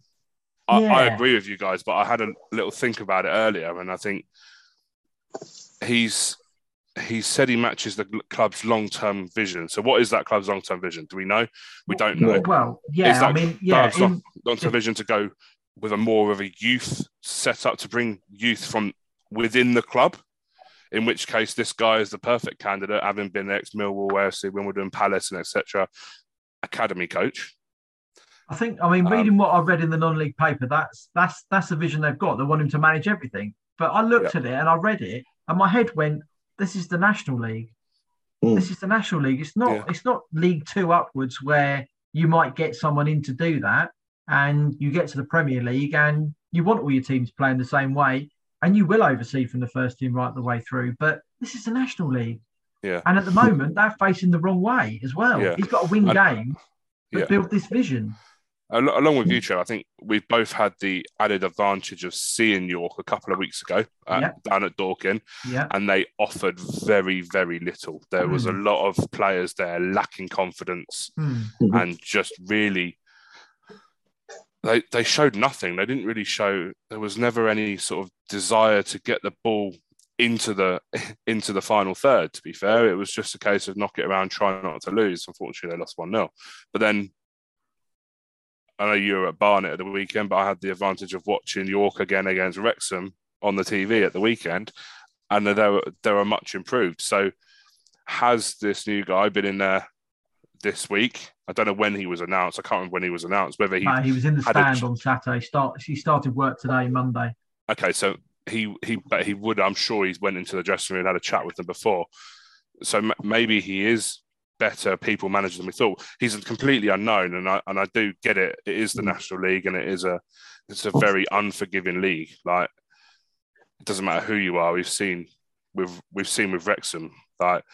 I, yeah. I agree with you guys, but I had a little think about it earlier, and I think he's he said he matches the club's long-term vision. So, what is that club's long-term vision? Do we know? We don't know. Well, yeah, is that I mean, yeah, club's long- in- long-term vision to go with a more of a youth setup to bring youth from within the club? In which case, this guy is the perfect candidate, having been ex Millwall, AFC, Wimbledon, Palace, and etc. Academy coach. I think, I mean, Um, reading what I read in the non-league paper, that's that's that's the vision they've got. They want him to manage everything. But I looked at it and I read it, and my head went, "This is the National League. Mm. This is the National League. It's not. Yeah. It's not League Two upwards where you might get someone in to do that, and you get to the Premier League and you want all your teams playing the same way, and you will oversee from the first team right the way through. But this is the National League, Yeah. and at the moment they're facing the wrong way as well. Yeah. He's got to win And- games, but Yeah. build this vision. Along with you, Joe, I think we've both had the added advantage of seeing York a couple of weeks ago Yeah. down at Dorking, Yeah. and they offered very, very little. There was a lot of players there lacking confidence Hmm. and just really they they showed nothing. They didn't really show. There was never any sort of desire to get the ball into the into the final third. To be fair, it was just a case of knock it around, try not to lose. Unfortunately, they lost one 0 But then I know you were at Barnet at the weekend, but I had the advantage of watching York again against Wrexham on the TV at the weekend, and they were they were much improved. So has this new guy been in there this week? I don't know when he was announced. I can't remember when he was announced. Whether he Uh, he was in the had a stand on Saturday. Start. He started work today, Monday. Okay, so he he but he would. I'm sure he's went into the dressing room and had a chat with them before. So m- maybe he is better people manager than we thought. He's completely unknown, and I and I do get it. It is the National League, and it is a it's a very unforgiving league. Like it doesn't matter who you are. We've seen we've we've seen with Wrexham like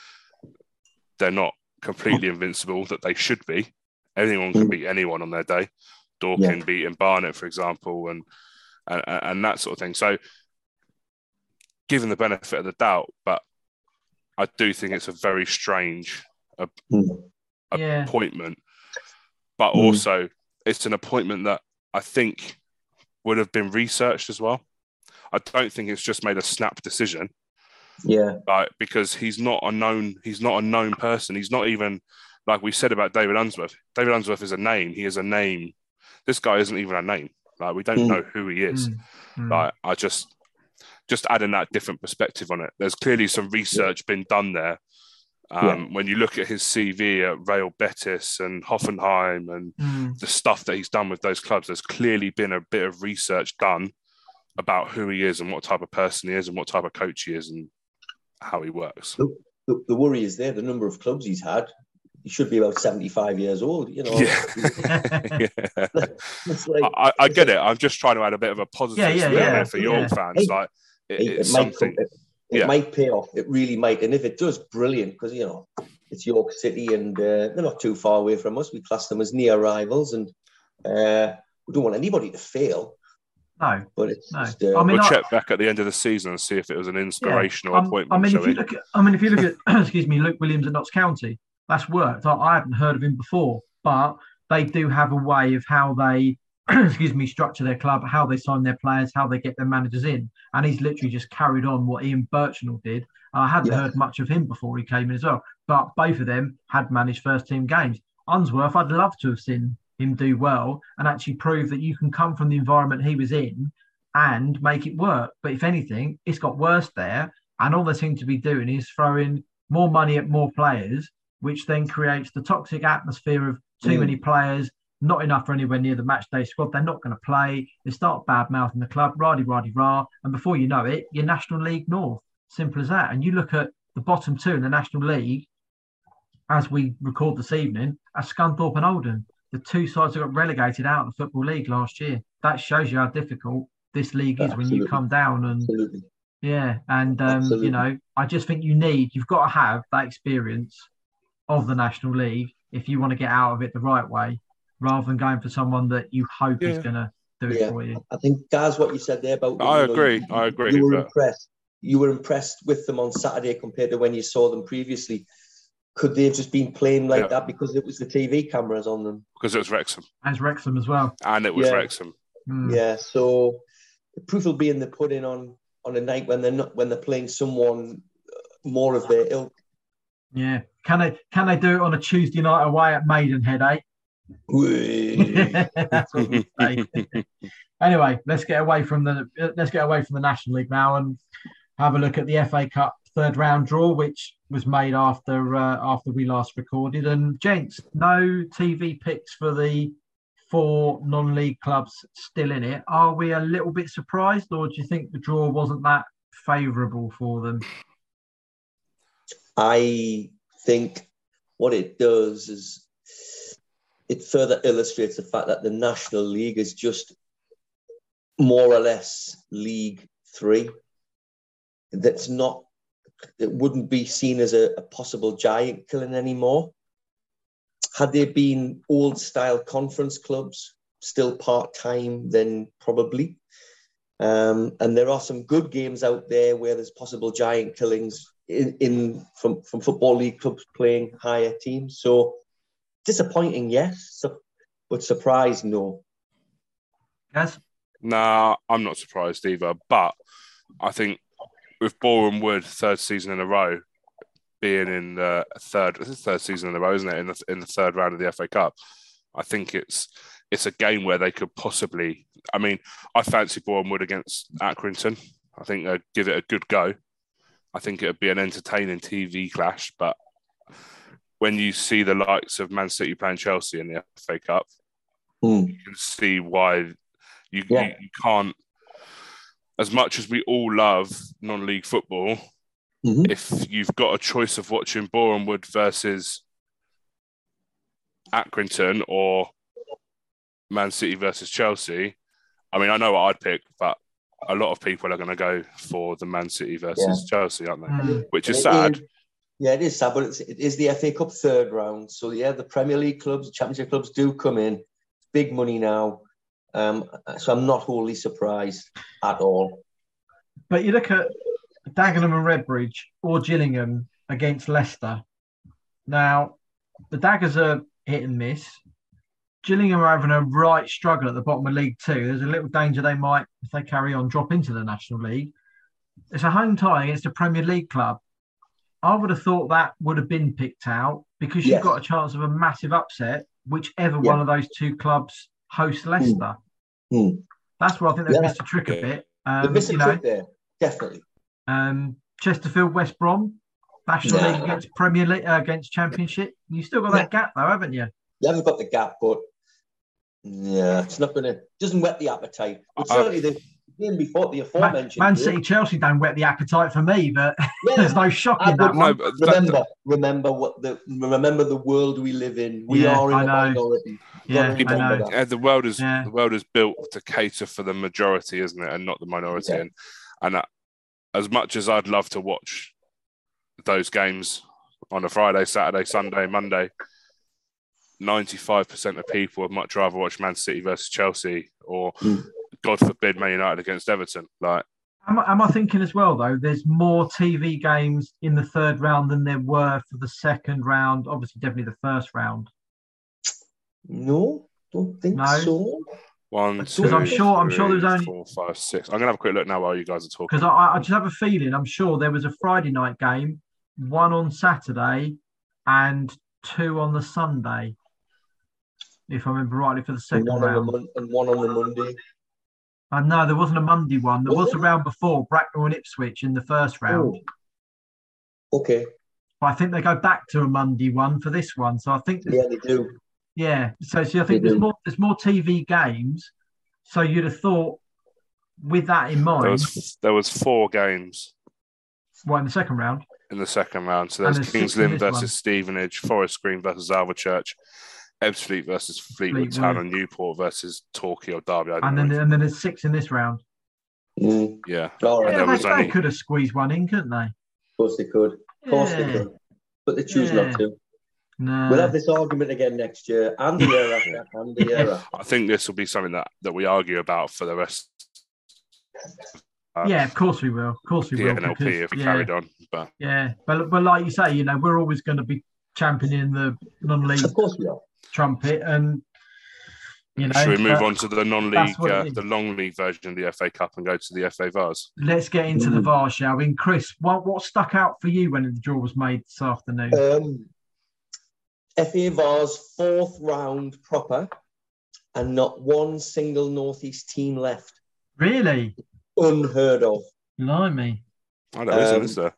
they're not completely invincible that they should be. Anyone can beat anyone on their day. Dorking Yeah. beating Barnet, for example, and and, and that sort of thing. So, given the benefit of the doubt, but I do think it's a very strange Mm. Yeah. appointment. But Mm. also, it's an appointment that I think would have been researched as well. I don't think it's just made a snap decision, Yeah. like because he's not a known he's not a known person. He's not even like we said about David Unsworth. David Unsworth is a name. He is a name. This guy isn't even a name. Like we don't Mm. know who he is. Mm. Like I just just adding that different perspective on it. There's clearly some research been done there. Um, When you look at his CV at Real Betis and Hoffenheim and Mm. the stuff that he's done with those clubs, there's clearly been a bit of research done about who he is and what type of person he is and what type of coach he is and how he works. The, the worry is there, the number of clubs he's had. He should be about 75 years old, you know. Yeah. yeah. Like, I, I get it. I'm just trying to add a bit of a positive Yeah, yeah, spin on yeah, for York yeah. fans. Like it, it, it's it might, something. it, it Yeah. might pay off. It really might. And if it does, brilliant, because, you know, it's York City and uh, they're not too far away from us. We class them as near rivals and uh, we don't want anybody to fail, No. but it's No. just. Uh, I mean, we'll I- check back at the end of the season and see if it was an inspirational Um, appointment. I mean, shall if you look at, I mean, if you look at, excuse me, Luke Williams at Notts County, that's worked. I, I haven't heard of him before, but they do have a way of how they, excuse me, structure their club, how they sign their players, how they get their managers in, and he's literally just carried on what Ian Burchnall did. I hadn't Yeah. heard much of him before he came in as well, but both of them had managed first team games. Unsworth, I'd love to have seen him do well and actually prove that you can come from the environment he was in and make it work. But if anything, it's got worse there. And all they seem to be doing is throwing more money at more players, which then creates the toxic atmosphere of too Mm. many players, not enough for anywhere near the match day squad. They're not going to play. They start bad mouthing the club, rah rah rah. And before you know it, you're National League North. Simple as that. And you look at the bottom two in the National League as we record this evening, are Scunthorpe and Oldham. The two sides that got relegated out of the Football League last year. That shows you how difficult this league is when you come down and absolutely. yeah, and um, you know, I just think you need, you've got to have that experience of the National League if you want to get out of it the right way, rather than going for someone that you hope is going to do it Yeah. for you. I think, Gaz, what you said there about. I you know, agree, you- I agree, You were but- impressed. You were impressed with them on Saturday compared to when you saw them previously. Could they have just been playing like Yeah. that because it was the TV cameras on them? because it was Wrexham As Wrexham as well. and it was Yeah. Wrexham. Mm. Yeah. So the proof will be in the pudding on on a night when they're not when they're playing someone more of their ilk. Yeah. Can they can they do it on a Tuesday night away at Maidenhead, eh? That's what we say. anyway, let's get away from the let's get away from the National League now and have a look at the FA Cup third round draw, which was made after uh, after we last recorded. And gents, no TV picks for the four non-league clubs still in it. Are we a little bit surprised, or do you think the draw wasn't that favourable for them? I think what it does is it further illustrates the fact that the National League is just more or less League Three. That's not, it wouldn't be seen as a, a possible giant killing anymore. Had there been old style conference clubs, still part time, then probably. Um, and there are some good games out there where there's possible giant killings in, in from, from football league clubs playing higher teams. So disappointing, yes, so, but surprised, no. Yes. Nah, I'm not surprised either. But I think with Boreham Wood third season in a row being in the third third season in a row, isn't it? In the in the third round of the FA Cup, I think it's it's a game where they could possibly. I mean, I fancy Boreham Wood against Accrington. I think they'd give it a good go. I think it would be an entertaining TV clash, but when you see the likes of Man City playing Chelsea in the FA Cup, Mm. you can see why you, Yeah. you, you can't. As much as we all love non-league football, Mhm. if you've got a choice of watching Boreham Wood versus Accrington or Man City versus Chelsea, I mean, I know what I'd pick, but a lot of people are going to go for the Man City versus Chelsea, aren't they? Mm. Which is sad. is- yeah, it is sad, but it's, it is the FA Cup third round. So yeah, the Premier League clubs, the Championship clubs do come in. Big money now. Um, so I'm not wholly surprised at all. But you look at Dagenham and Redbridge or Gillingham against Leicester. Now, the Daggers are hit and miss. Gillingham are having a right struggle at the bottom of League Two. There's a little danger they might, if they carry on, drop into the National League. It's a home tie against a Premier League club. I would have thought that would have been picked out because you've Yes. got a chance of a massive upset, whichever Yeah. one of those two clubs hosts Leicester. Hmm. That's where I think they've Yeah. missed a trick a Yeah. bit. The Um, missing you know, trick there, definitely. um, Chesterfield, West Brom, National Yeah. League against Premier League uh, against Championship. You still got that gap though, haven't you? You haven't got the gap, but yeah, it's not going to doesn't whet the appetite. But certainly the game before the Man, aforementioned. Man game- City, Chelsea don't whet the appetite for me, but Yeah, there's no shock I in that No, one. but that- remember, remember what the remember the world we live in. We Yeah, are in I a know. minority. Yeah, Gotta I know. Yeah, the world is Yeah. the world is built to cater for the majority, isn't it, and not the minority. Yeah. And and uh, as much as I'd love to watch those games on a Friday, Saturday, Sunday, Monday, ninety-five percent of people would much rather watch Man City versus Chelsea or, Mm. God forbid, Man United against Everton. Like, Am, I- am I thinking as well though? There's more TV games in the third round than there were for the second round. Obviously, definitely the first round. No, don't think No. so. one, two, I'm sure- I'm sure there's only- four, five, six. I'm gonna have a quick look now while you guys are talking. Because I, I just have a feeling. I'm sure there was a Friday night game, one on Saturday, and two on the Sunday. If I remember rightly, for the And second one, on the, round. and one on the Monday. Uh, no, there wasn't a Monday one. There was Was a round before Bracknell and Ipswich in the first round. Oh. Okay. But I think they go back to a Monday one for this one. So I think, Yeah, they do. yeah. So, so I think They there's do. more there's more TV games. So you'd have thought, with that in mind, There was there was four games well, in the second round, in the second round. So there's there's Kings Lynn versus one. Stevenage, Forest Green versus Alvechurch, Ebbsfleet versus Fleetwood, Town, and Newport versus Torquay or Derby. I and then know. and then there's six in this round. Mm. yeah, All right. there Yeah, they, was they only- could have squeezed one in, couldn't they? Of course they could. Of course they could. But they choose Yeah. not to. No. We'll have this argument again next year and the year after and the year after. I think this will be something that, that we argue about for the rest. yeah, of course we will. Of course we the will. NLP because- if we yeah, carried on. But Yeah, but but like you say, you know, we're always going to be championing the non-league Of course we are. Trumpet, and You know, Should we move on to the non-league, that's what it uh, the long league version of the FA Cup and go to the FA Vase? Let's get into the VAR, shall we? And Chris, what what stuck out for you when the draw was made this afternoon? Um, FA Vase fourth round proper, and not one single Northeast team left. really? Unheard of. Blimey. Oh, there isn't, Um, is there?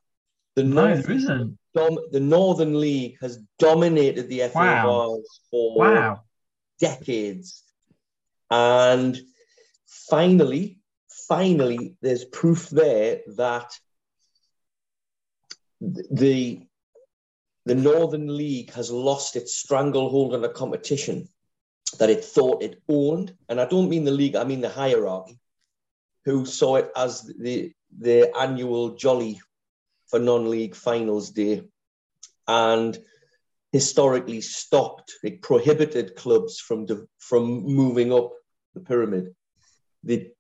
The No, North there isn't. Dom- the Northern League has dominated the FA Wow. For Wow. decades. And finally, finally, there's proof there that the the Northern League has lost its stranglehold on a competition that it thought it owned. And I don't mean the league, I mean the hierarchy, who saw it as the the annual jolly for non-league finals day. And historically stopped, it prohibited clubs from from moving up the pyramid. They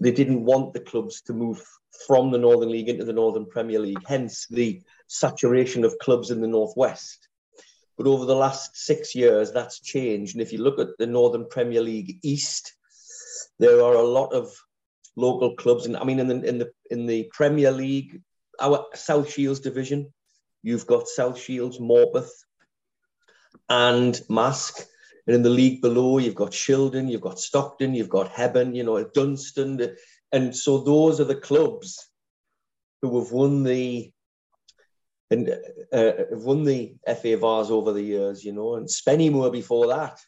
they didn't want the clubs to move from the Northern League into the Northern Premier League, hence the saturation of clubs in the Northwest. But over the last six years, that's changed. And if you look at the Northern Premier League East, there are a lot of local clubs. And I mean, in the in the in the Premier League, our South Shields division, you've got South Shields, Morpeth, and Marske. And in the league below, you've got Shildon, you've got Stockton, you've got Hebburn, you know, Dunstan. And so those are the clubs who have won the and uh, have won the FA Vase over the years, you know, and Spennymoor before that.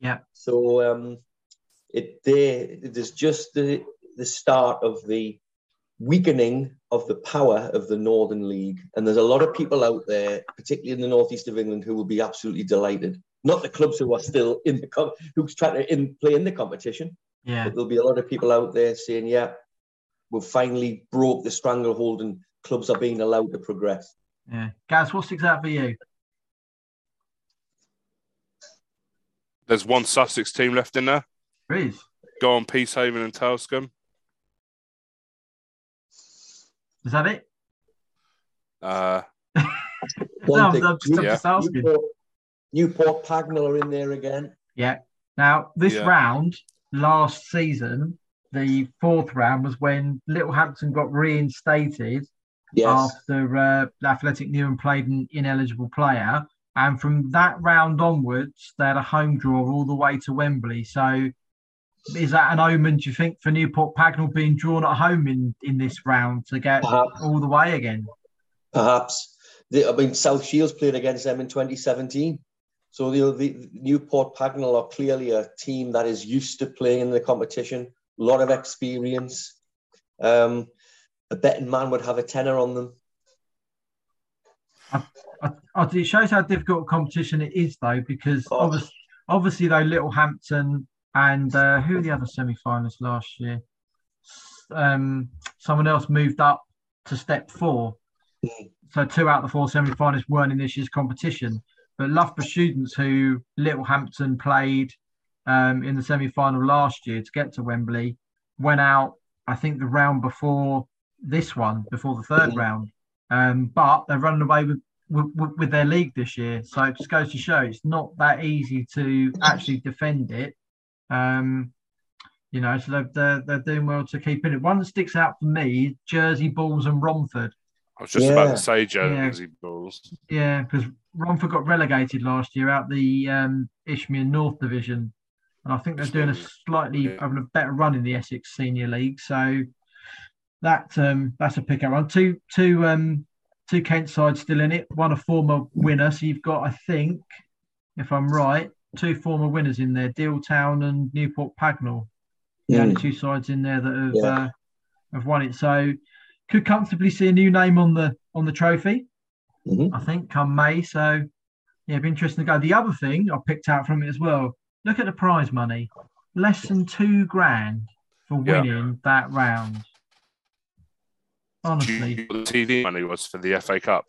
Yeah. So um, it there it is just the the start of the weakening of the power of the Northern League, and there's a lot of people out there, particularly in the northeast of England, who will be absolutely delighted. Not the clubs who are still in the com- who's trying to in, play in the competition, Yeah. but there'll be a lot of people out there saying, "Yeah, we've finally broke the stranglehold, and clubs are being allowed to progress." Yeah. Gaz, what's sticks out for you? There's one Sussex team left in there. There is. Go on, Peacehaven and Telscombe. Is that it? Uh, No, I'm, thing, I'm just, I'm Yeah. asking. Newport, Newport Pagnell are in there again. Yeah. Now, this Yeah. round last season, the fourth round was when Littlehampton got reinstated Yes. after uh, Athletic Newham played an ineligible player. And from that round onwards, they had a home draw all the way to Wembley. So is that an omen, do you think, for Newport Pagnell being drawn at home in, in this round to get Perhaps. all the way again? Perhaps. The, I mean, South Shields played against them in 2017. So the, the Newport Pagnell are clearly a team that is used to playing in the competition, a lot of experience. Um, a betting man would have a tenner on them. I, I, it shows how difficult a competition it is, though, because Oh. obviously, obviously, though, Littlehampton and uh, who are the other semi-finalists last year? Um, someone else moved up to step four, so two out of the four semi-finalists weren't in this year's competition. But Loughborough students, who Littlehampton played um, in the semi-final last year to get to Wembley, went out. I think the round before this one, before the 3rd Mhm. round, um, but they're running away with, with with their league this year. So it just goes to show it's not that easy to actually defend it. Um, you know, so they're, they're, they're doing well to keep in it. One that sticks out for me: Jersey Bulls and Romford. I was just about to say Jersey Bulls. Yeah, because Romford got relegated last year out the um, Isthmian North Division, and I think they're doing a slightly Yeah. having a better run in the Essex Senior League. So that um, that's a pick up one. Two two um, two Kent sides still in it. One a former winner. So you've got, I think, if I'm right, two former winners in there: Deal Town and Newport Pagnell. The only two sides in there that have Yeah. uh, have won it. So could comfortably see a new name on the on the trophy. Mhm. I think come May. So yeah, it'd be interesting to go. The other thing I picked out from it as well. Look at the prize money, less than two grand for Yeah. winning that round. Do you Honestly, know what the TV money was for the FA Cup?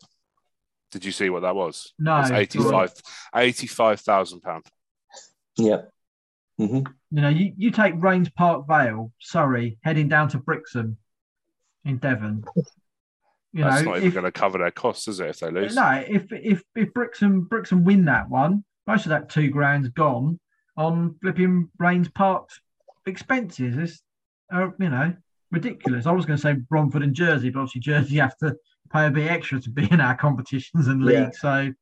Did you see what that was? No, It's 85 85,000 pound. Yeah. hmm you know, you, you take Raynes Park Vale, Surrey, heading down to Brixham in Devon. You That's know, not even going to cover their costs, is it? If they lose, no, if if if Brixham Brixham win that one, most of that two grand's gone. on flipping Raynes Park's expenses. It's, uh, you know, ridiculous. I was going to say Romford and Jersey, but obviously Jersey have to pay a bit extra to be in our competitions and leagues. Yeah. So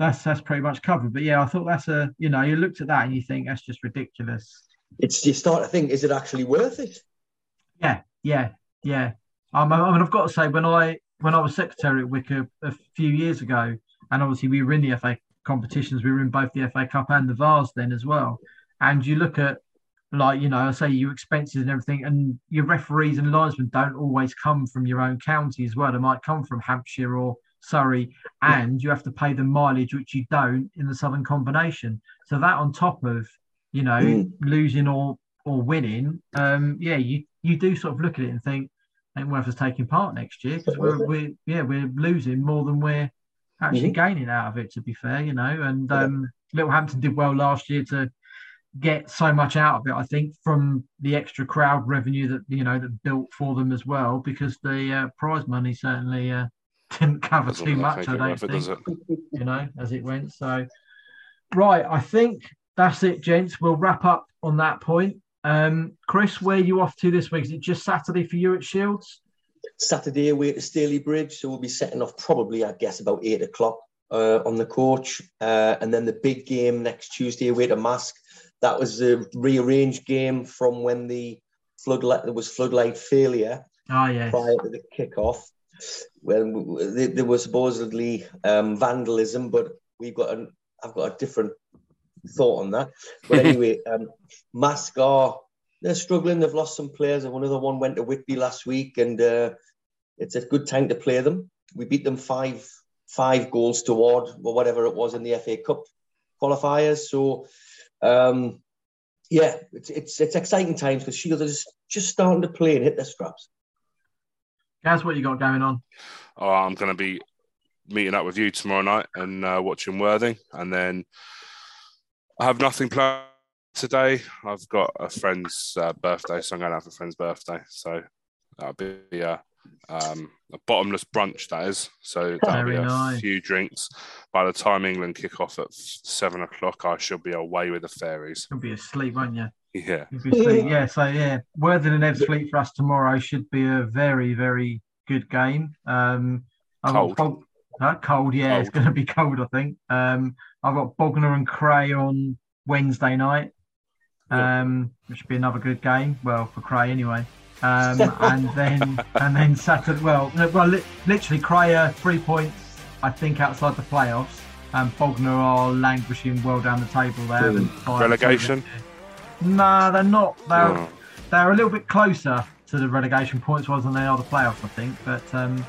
that's that's pretty much covered. But yeah, I thought that's a you know you looked at that and you think that's just ridiculous. It's you start to think, is it actually worth it? Yeah, yeah, yeah. Um, I mean, I've got to say when I when I was secretary at Wicker a few years ago, and obviously we were in the FA competitions, we were in both the FA Cup and the Vase then as well. And you look at like you know, I say your expenses and everything, and your referees and linesmen don't always come from your own county as well. They might come from Hampshire or Surrey, and you have to pay the mileage, which you don't in the Southern Combination. So that on top of you know mm. losing or or winning, um, yeah, you you do sort of look at it and think, ain't worth us taking part next year because we're we yeah we're losing more than we're actually mm-hmm. gaining out of it. To be fair, you know, and um, Littlehampton did well last year to get so much out of it. I think from the extra crowd revenue that you know that built for them as well, because the uh, prize money certainly uh, didn't cover too much. I don't think, it, you know, as it went. So, right, I think that's it, gents. We'll wrap up on that point. Um, Chris, where are you off to this week? Is it just Saturday for you at Shields? Saturday away to Stalybridge, so we'll be setting off probably, I guess, about eight o'clock uh, on the coach, uh, and then the big game next Tuesday away to Marske. That was a rearranged game from when the floodlight there was floodlight failure oh, yes. prior to the kickoff. Well, there was supposedly um, vandalism, but we've got an I've got a different thought on that. But anyway, um, Marske are they're struggling. They've lost some players. And Another one went to Whitby last week, and uh, it's a good time to play them. We beat them five five goals toward or whatever it was in the FA Cup qualifiers. So um, yeah, it's, it's it's exciting times because Shield is just starting to play and hit their straps. Guys, what you got going on? Oh, I'm going to be meeting up with you tomorrow night and uh, watching Worthing, and then I have nothing planned today. I've got a friend's uh, birthday, so I'm going out for a friend's birthday. So that'll be uh, um, a bottomless brunch, that is. So that'll Very be a nice. few drinks. By the time England kick off at seven o'clock, I shall be away with the fairies. You'll be asleep, won't you? Yeah. yeah. So yeah, Worthing and Ebbsfleet for us tomorrow should be a very, very good game. Um, cold. Uh, cold, yeah, cold. it's going to be cold, I think. Um, I've got Bognor and Cray on Wednesday night, um, which should be another good game. Well, for Cray anyway. Um, and then and then Saturday. Well, well, li- literally Cray are three points, I think, outside the playoffs. And Bognor are languishing well down the table there. Relegation? No, they're not. They're oh. they're a little bit closer to the relegation points wise than they are the playoffs, I think. But um,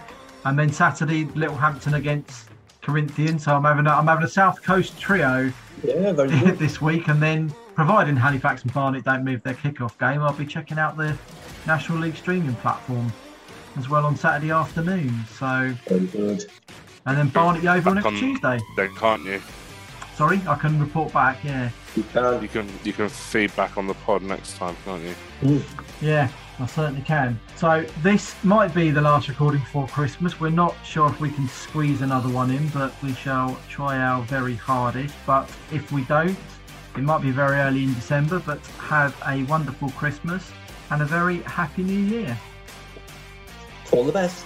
and then Saturday, Littlehampton against Corinthians. So I'm having a, I'm having a South Coast trio yeah, this week, and then providing Halifax and Barnet don't move their kickoff game, I'll be checking out the National League streaming platform as well on Saturday afternoon. So very good. And then Barnet Yeovil next Tuesday. Then can't you? Sorry, I can report back. Yeah. You can. You can. You can feed back on the pod next time, can't you? Yeah. I certainly can. So this might be the last recording for Christmas. We're not sure if we can squeeze another one in, but we shall try our very hardest. But if we don't, it might be very early in December, but have a wonderful Christmas and a very happy new year. All the best.